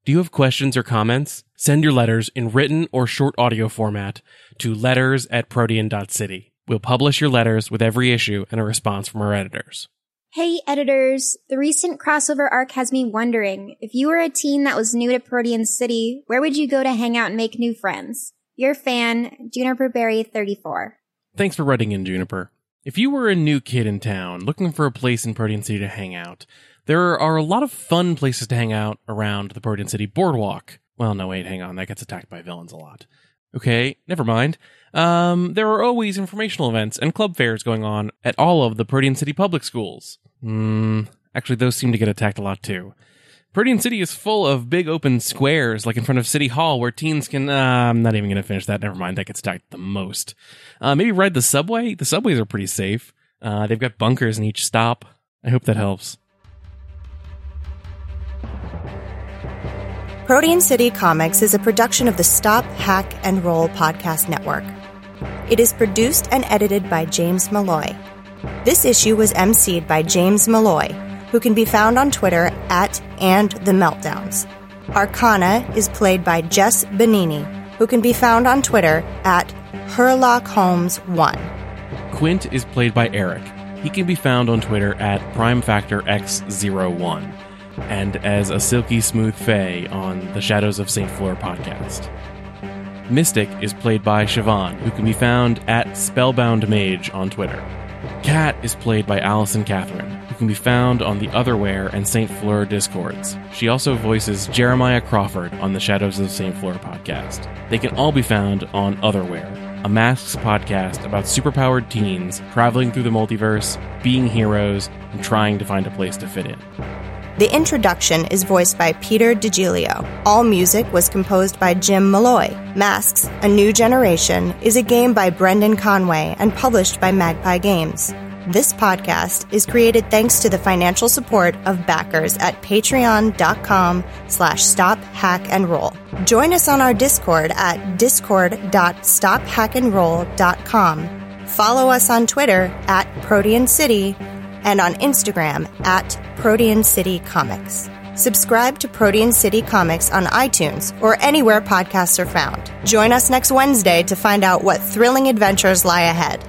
Speaker 1: Do you have questions or comments? Send your letters in written or short audio format to letters at protean.city. We'll publish your letters with every issue and a response from our editors.
Speaker 7: Hey, editors. The recent crossover arc has me wondering if you were a teen that was new to Protean City, where would you go to hang out and make new friends? Your fan, Juniper Berry 34.
Speaker 1: Thanks for writing in, Juniper. If you were a new kid in town looking for a place in Protean City to hang out, there are a lot of fun places to hang out around the Protean City boardwalk. Well, no, wait, hang on. That gets attacked by villains a lot. Okay, never mind. Um, there are always informational events and club fairs going on at all of the Protean City public schools. Hmm, actually, those seem to get attacked a lot too. Protean City is full of big open squares, like in front of City Hall, where teens can. Uh, I'm not even going to finish that. Never mind. That gets attacked the most. Uh, maybe ride the subway. The subways are pretty safe. Uh, they've got bunkers in each stop. I hope that helps.
Speaker 8: Protean City Comics is a production of the Stop, Hack, and Roll podcast network. It is produced and edited by James Malloy. This issue was emceed by James Malloy, who can be found on Twitter at and the Meltdowns. Arcana is played by Jess Benini, who can be found on Twitter at Herlock Holmes 1.
Speaker 1: Quint is played by Erik. He can be found on Twitter at PrimeFactorX01 and as a silky smooth Fae on the Shadows of St. Fleur podcast. Mystic is played by Siobhan, who can be found at Spellbound Mage on Twitter. Kat is played by Allison Katherine, can be found on the Otherwhere and St. Fleur discords. She also voices Jeremiah Crawford on the Shadows of St. Fleur podcast. They can all be found on Otherwhere, a Masks podcast about superpowered teens traveling through the multiverse, being heroes, and trying to find a place to fit in.
Speaker 8: The introduction is voiced by Peter DeGiglio. All music was composed by Jim Malloy. Masks, A New Generation is a game by Brendan Conway and published by Magpie Games. This podcast is created thanks to the financial support of backers at patreon.com slash stop hack and roll. Join us on our Discord at discord.stophackandroll.com. Follow us on Twitter at Protean City and on Instagram at Protean City Comics. Subscribe to Protean City Comics on iTunes or anywhere podcasts are found. Join us next Wednesday to find out what thrilling adventures lie ahead.